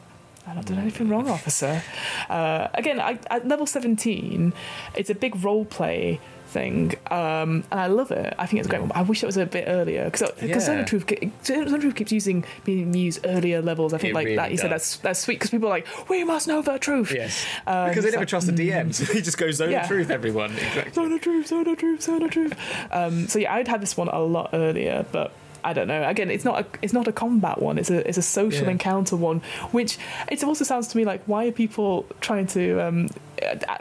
I've not done anything wrong, officer. Uh, again, I, at level 17, it's a big role play thing, um, and I love it. I think it's a great one. but I wish it was a bit earlier because because Zone Yeah. of Truth, Zone Truth keeps using being used earlier levels. I think It like really that. You said that's that's sweet because people are like, we must know the truth. Yes, Um, because they never like, trust the DM, so they just go zone Yeah. of truth. Everyone, exactly. Zone of truth, zone of truth, zone of truth. Um, so yeah, I'd had this one a lot earlier, but I don't know. Again, it's not a it's not a combat one. It's a it's a social Yeah. encounter one, which it also sounds to me like why are people trying to um,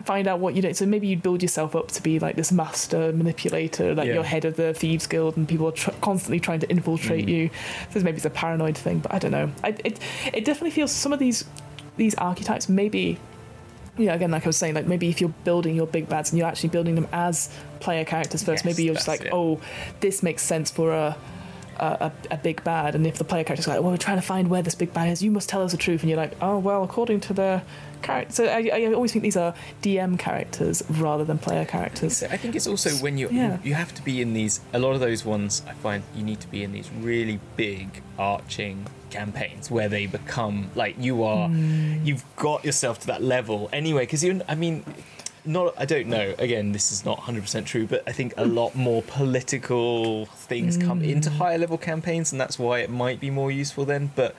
find out what you do? So maybe you build yourself up to be like this master manipulator, like Yeah. you're head of the thieves guild, and people are tr- constantly trying to infiltrate Mm. you. So maybe it's a paranoid thing, but I don't know. I, it it definitely feels some of these these archetypes maybe yeah, again, like I was saying, like maybe if you're building your big bads and you're actually building them as player characters first, Yes, maybe you're just like, it. oh, this makes sense for a a a big bad. And if the player character's like, well, we're trying to find where this big bad is, you must tell us the truth. And you're like, oh, well, according to the So I, I always think these are DM characters rather than player characters. So I think it's also when you Yeah. you have to be in these. A lot of those ones, I find you need to be in these really big arching campaigns where they become like you are. Hmm. You've got yourself to that level anyway. Because you, I mean. Not, I don't know. Again, this is not 100% true, but I think a lot more political things come into higher level campaigns, and that's why it might be more useful then. But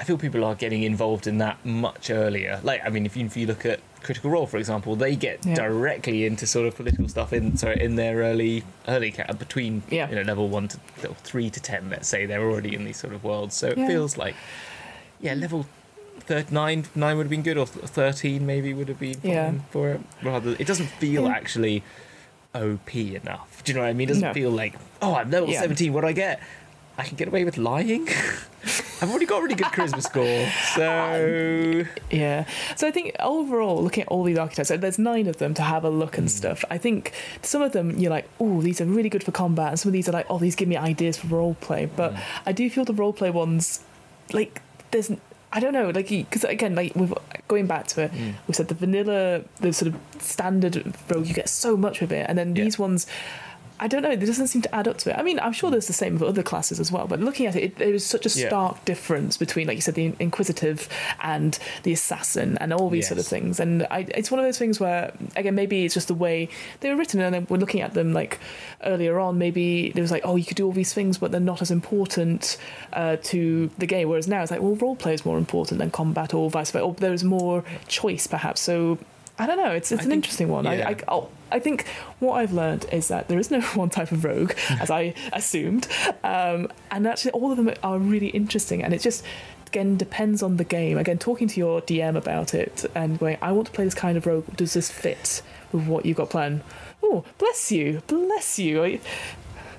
I feel people are getting involved in that much earlier. Like, I mean, if you, if you look at Critical Role, for example, they get Yeah. directly into sort of political stuff in sorry in their early early uh, between Yeah. you know level one to level three to ten. Let's say they're already in these sort of worlds, so it Yeah. feels like yeah, level. 39 nine would have been good or 13 maybe would have been Yeah. for it rather it doesn't feel Yeah. actually op enough do you know what i mean it doesn't No. feel like oh i'm level Yeah. 17 what do i get I can get away with lying. I've already got a really good charisma score, so Yeah. So I think overall, looking at all these archetypes, so there's nine of them to have a look Hmm. and stuff. I think some of them you're like, oh, these are really good for combat, and some of these are like, oh, these give me ideas for role play. But Hmm. I do feel the role play ones, like, there's. I don't know, like, because again, like, we've, going back to it, Hmm. we said the vanilla, the sort of standard rogue, you get so much of it, and then Yeah. these ones, I don't know, it doesn't seem to add up to it. I mean, I'm sure there's the same for other classes as well, but looking at it, it there is such a Yeah. stark difference between, like you said, the inquisitive and the assassin and all these sort of things. And I, it's one of those things where, again, maybe it's just the way they were written, and then we're looking at them like earlier on. Maybe there was like, oh, you could do all these things, but they're not as important uh, to the game. Whereas now it's like, well, role play is more important than combat, or vice versa. Or there's more choice, perhaps. So. I don't know. It's it's I an think- interesting one. yeah. I, I oh, I think what I've learned is that there is no one type of rogue, as I assumed, um, and actually all of them are really interesting. And it just again depends on the game. Again, talking to your DM about it and going, I want to play this kind of rogue. Does this fit with what you've got planned? Oh, bless you, bless you.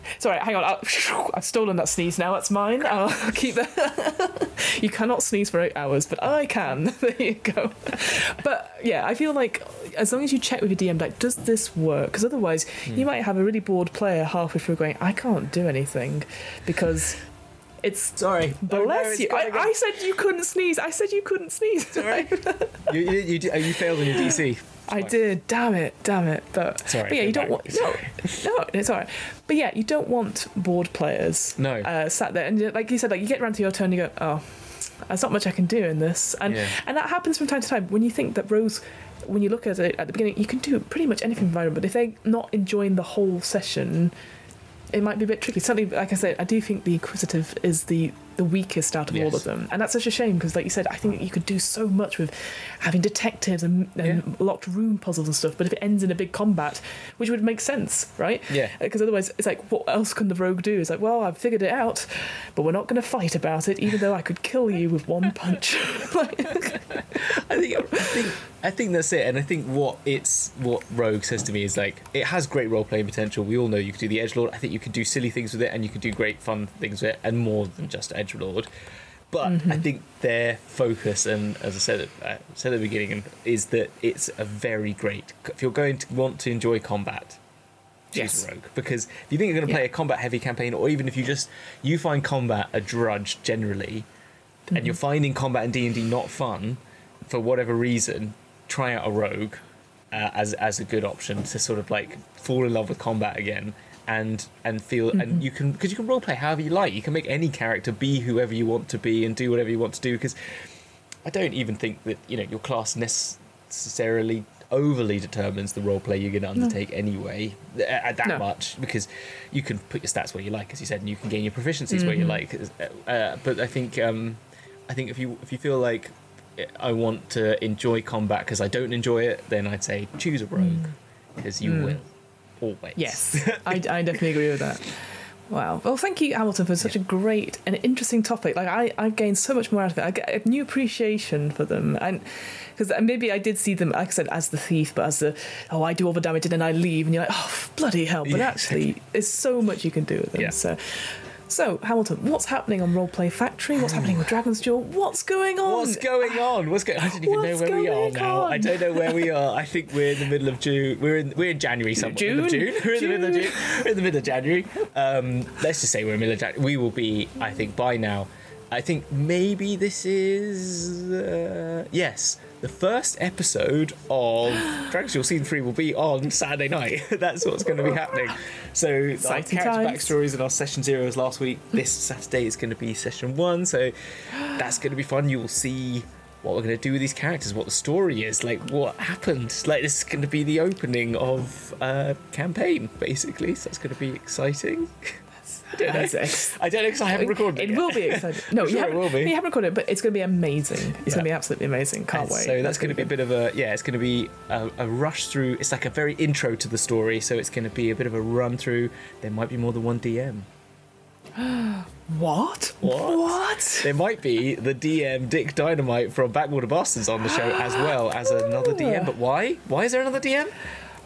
I- Sorry, hang on. I'll, I've stolen that sneeze now. That's mine. I'll keep that. you cannot sneeze for eight hours, but I can. there you go. But yeah, I feel like as long as you check with your DM, like, does this work? Because otherwise, Hmm. you might have a really bored player halfway through going, I can't do anything because it's. sorry. Bless you. I, I said you couldn't sneeze. I said you couldn't sneeze. Sorry. you, you, you, oh, you failed on your DC. I did. Damn it. Damn it. But, Sorry, but yeah, you don't want no, no. It's all right. But yeah, you don't want bored players. No. Uh, sat there and like you said, like you get around to your turn, you go, oh, there's not much I can do in this, and Yeah. and that happens from time to time when you think that Rose. When you look at it at the beginning, you can do pretty much anything environment, but if they're not enjoying the whole session, it might be a bit tricky. Certainly, like I said, I do think the Inquisitive is the the weakest out of all of them, and that's such a shame because, like you said, I think you could do so much with having detectives and, and locked room puzzles and stuff. But if it ends in a big combat, which would make sense, right? Yeah. Uh, because otherwise, it's like, what else can the rogue do? It's like, well, I've figured it out, but we're not going to fight about it, even though I could kill you with one punch. Like- I think, I think I think that's it, and I think what it's what Rogue says to me is like it has great role playing potential. We all know you could do the edge lord. I think you could do silly things with it, and you could do great fun things with it, and more than just edge lord. But I think their focus, and as I said, I said at the beginning, is that it's a very great. If you're going to want to enjoy combat, Yes. a rogue because if you think you're going to play Yeah. a combat heavy campaign, or even if you just you find combat a drudge generally, and Mm-hmm. you're finding combat in D and D not fun for whatever reason, try out a rogue uh, as as a good option to sort of like fall in love with combat again and and feel Mm-hmm. and you can because you can roleplay however you like. You can make any character be whoever you want to be and do whatever you want to do because I don't even think that you know your class necessarily overly determines the role play you're going to undertake anyway uh, at that No. much because you can put your stats where you like as you said and you can gain your proficiencies where you like uh, uh, but i think um i think if you if you feel like i want to enjoy combat because i don't enjoy it then i'd say choose a rogue because you will always Yes, I, I definitely agree with that. Wow. Well, thank you, Hamilton, for such a great and interesting topic. Like, I, I've gained so much more out of it. I get a new appreciation for them. And because maybe I did see them, like I said, as the thief, but as the, oh, I do all the damage and then I leave. And you're like, oh, bloody hell. But Yeah, actually, there's so much you can do with them. Yeah. So, so, Hamilton, what's happening on Roleplay Factory? What's happening with Dragon's Jaw? What's going on? What's going on? What's going? I don't even know where we are going now. I don't know where we are. I think we're in the middle of June. We're in we're in January somewhere. June? June. We're in the middle of June. June. We're in the middle of January. Um, let's just say we're in the middle of January. We will be. I think by now. I think maybe this is uh, yes. The first episode of Dragon's Jaw season three will be on Saturday night. That's what's going to be happening. So our character times. backstories and our session zeros last week. This Saturday is going to be session one. So that's going to be fun. You will see what we're going to do with these characters, what the story is, like what happened. Like this is going to be the opening of a campaign, basically. So it's going to be exciting. I don't know. That's ex- I don't know because I haven't recorded it. It will be exciting. No, you sure it haven't, will be. You haven't recorded it, but it's going to be amazing. It's going to be absolutely amazing. Can't And wait. So that's going to be a bit of a yeah. It's going to be a, a rush through. It's like a very intro to the story. So it's going to be a bit of a run through. There might be more than one DM. What? What? What? There might be the DM Dick Dynamite from Backwater Bastards on the show as well as another DM. But why? Why is there another DM?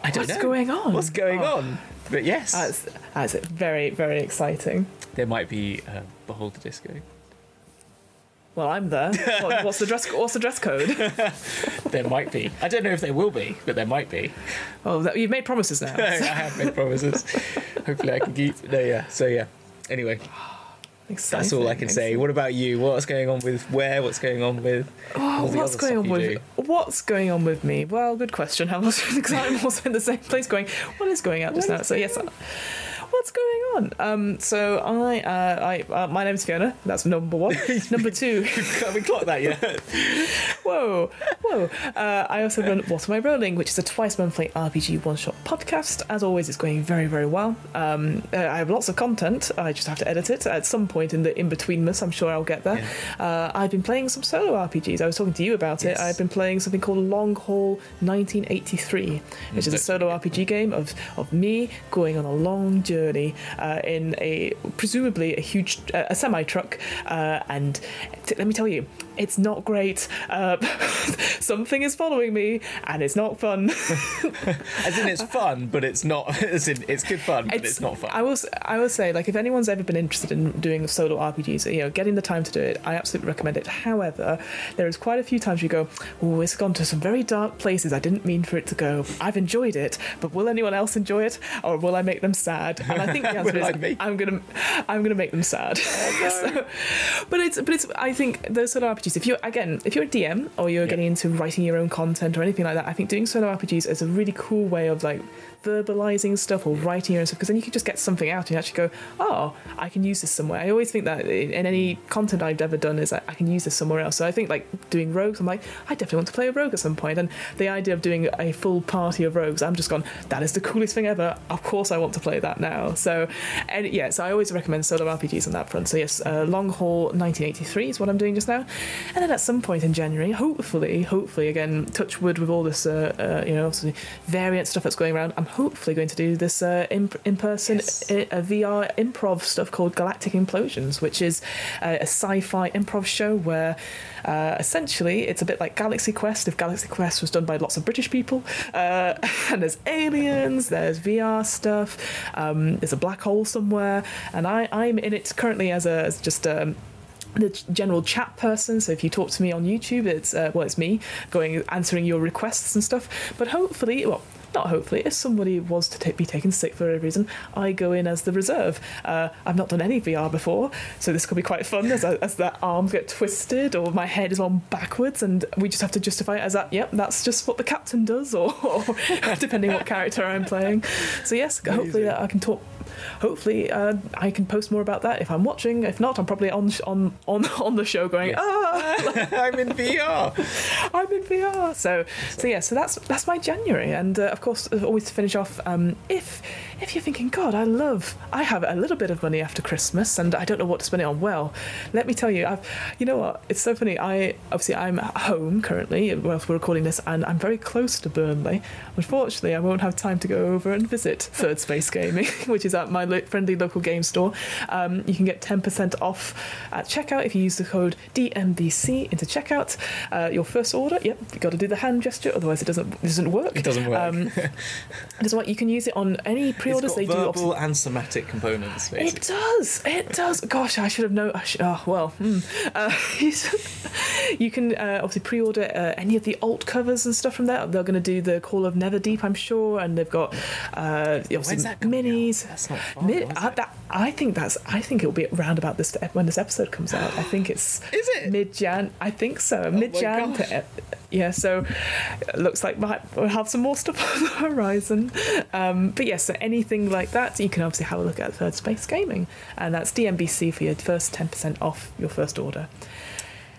I don't What's know. going on? What's going Oh. on? But yes, That's, that's very, very exciting. there might be uh, Beholder Disco. Well, I'm there. What, what's the dress? What's the dress code? There might be. I don't know if there will be, but there might be. Oh, that, you've made promises now. I have made promises. Hopefully, I can keep. No, yeah. So yeah. Anyway, that's all I can say. What about you? What's going on with where? What's going on with the What's going on with do? What's going on with me? Well, good question. Also, because I'm also in the same place going, what is going on just now? So yes, uh, what's going on? Um, so I, uh, I, uh, my name's Fiona. That's number one. number two, Have we clocked that yet? whoa, whoa. Uh, I also run What Am I Rolling, which is a twice monthly RPG one shot podcast. As always, it's going very, very well. Um, uh, I have lots of content. I just have to edit it at some point in the in betweenness. I'm sure I'll get there. Uh, I've been playing some solo RPGs. I was talking to you about it. I've been playing something called Long Haul 1983, which is a solo RPG game of of me going on a long journey uh, in a presumably a huge uh, a semi truck, uh, and t- let me tell you, it's not great. Uh, something is following me, and it's not fun. As in, it's fun, but it's not. As in, it's good fun, but it's, not fun. I will. I will say, like, if anyone's ever been interested in doing solo RPGs, you know, getting the time to do it, I absolutely recommend it. However, there is quite a few times you go, "Oh, it's gone to some very dark places. I didn't mean for it to go. I've enjoyed it, but will anyone else enjoy it, or will I make them sad?" And I think the answer is, I I'm gonna, I'm gonna make them sad. So- but it's, but it's. I think those solo RPGs. If you're again, if you're a DM or you're Yeah. getting into writing your own content or anything like that, I think doing solo RPGs is a really cool way of like verbalizing stuff or writing your own stuff because then you can just get something out and actually go, oh, I can use this somewhere. I always think that in, any content I've ever done is that I can use this somewhere else. So I think like doing rogues, I'm like, I definitely want to play a rogue at some point. And the idea of doing a full party of rogues, I'm just gone, that is the coolest thing ever. Of course I want to play that now. So and yeah, so I always recommend solo RPGs on that front. So yes, uh, Long Haul 1983 is what I'm doing just now. And then at some point in January, hopefully, hopefully again, touch wood with all this, uh, uh, you know, variant stuff that's going around. I'm hopefully going to do this uh, in, in person Yes. i- a VR improv stuff called Galactic Implosions, which is uh, a sci-fi improv show where uh, essentially it's a bit like Galaxy Quest if Galaxy Quest was done by lots of British people. Uh, and there's aliens, there's VR stuff, um, there's a black hole somewhere, and I, I'm in it currently as a as just um, the general chat person. So if you talk to me on YouTube, it's uh, well, it's me going answering your requests and stuff. But hopefully, well. Not hopefully. If somebody was to ta be taken sick for whatever reason, I go in as the reserve. Uh, I've not done any VR before, so this could be quite fun as, as that arms get twisted or my head is on backwards, and we just have to justify it as that. Yep, that's just what the captain does, or, or depending what character I'm playing. So yes, hopefully that I can talk hopefully uh, I can post more about that if I'm watching. If not, I'm probably on on on on the show going, Yes. ah, I'm in VR. I'm in VR. So so yeah, so that's that's my January, and uh, of course, uh, always to finish off, um, if if you're thinking, God, I love, I have a little bit of money after Christmas, and I don't know what to spend it on. Well, let me tell you, I've, you know what? It's so funny. I obviously I'm at home currently whilst we're recording this, and I'm very close to Burnley. Unfortunately, I won't have time to go over and visit Third Space Gaming, which is at my lo- friendly local game store. Um, you can get 10% off at checkout if you use the code DMBC into checkout. Uh, your first order, yep, you've got to do the hand gesture, otherwise it doesn't it doesn't work. It doesn't work. Um, it doesn't work. You can use it on any pre-orders they do. verbal and somatic components. it does. It does. Gosh, I should have known. I should, oh well. Hmm. Uh, you can uh, obviously pre-order uh, any of the alt covers and stuff from there. They're going to do the Call of Netherdeep, I'm sure, and they've got uh, obviously When's that coming minis. Out? That's not far, Mi- I, that, I think that's. I think it'll be around about this when this episode comes out. I think it's Is it? Oh mid Jan? I think so. Mid Jan. yeah. So it looks like we'll have some more stuff on the horizon. Um, but yes, so anything like that, you can obviously have a look at Third Space Gaming, and that's DMBC for your first ten percent off your first order.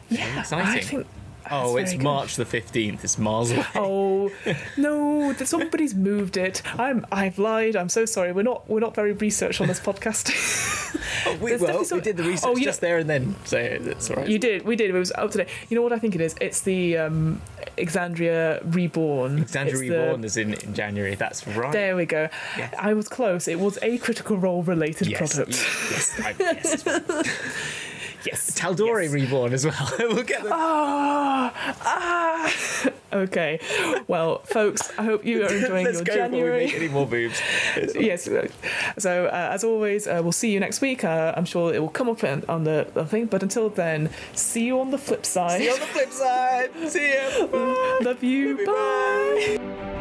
Yeah, I exciting. think. Oh, it's good. March the 15th. It's miles away. Oh no! Somebody's moved it. I'm. I've lied. I'm so sorry. We're not. We're not very researched on this podcast. Oh, we, well, some- we did the research Oh, you just know- there and then, so it's all right. You did. We did. It was up to date. You know what I think it is? It's the um, Exandria Reborn. Sandra It's the- Reborn is in, in January. That's right. There we go. Yes. I was close. It was a critical role related yes, product. Yes, I, yes. Yes. Tal'Dorei yes. reborn as well. we'll get the Ah, ah. Okay. Well, folks, I hope you are enjoying Let's your go before we make any more boobs. yes. So uh, as always, uh, we'll see you next week. Uh, I'm sure it will come up in, on the, the thing. But until then, see you on the flip side. See you on the flip side. See ya. Bye. Love you. Love you, Bye.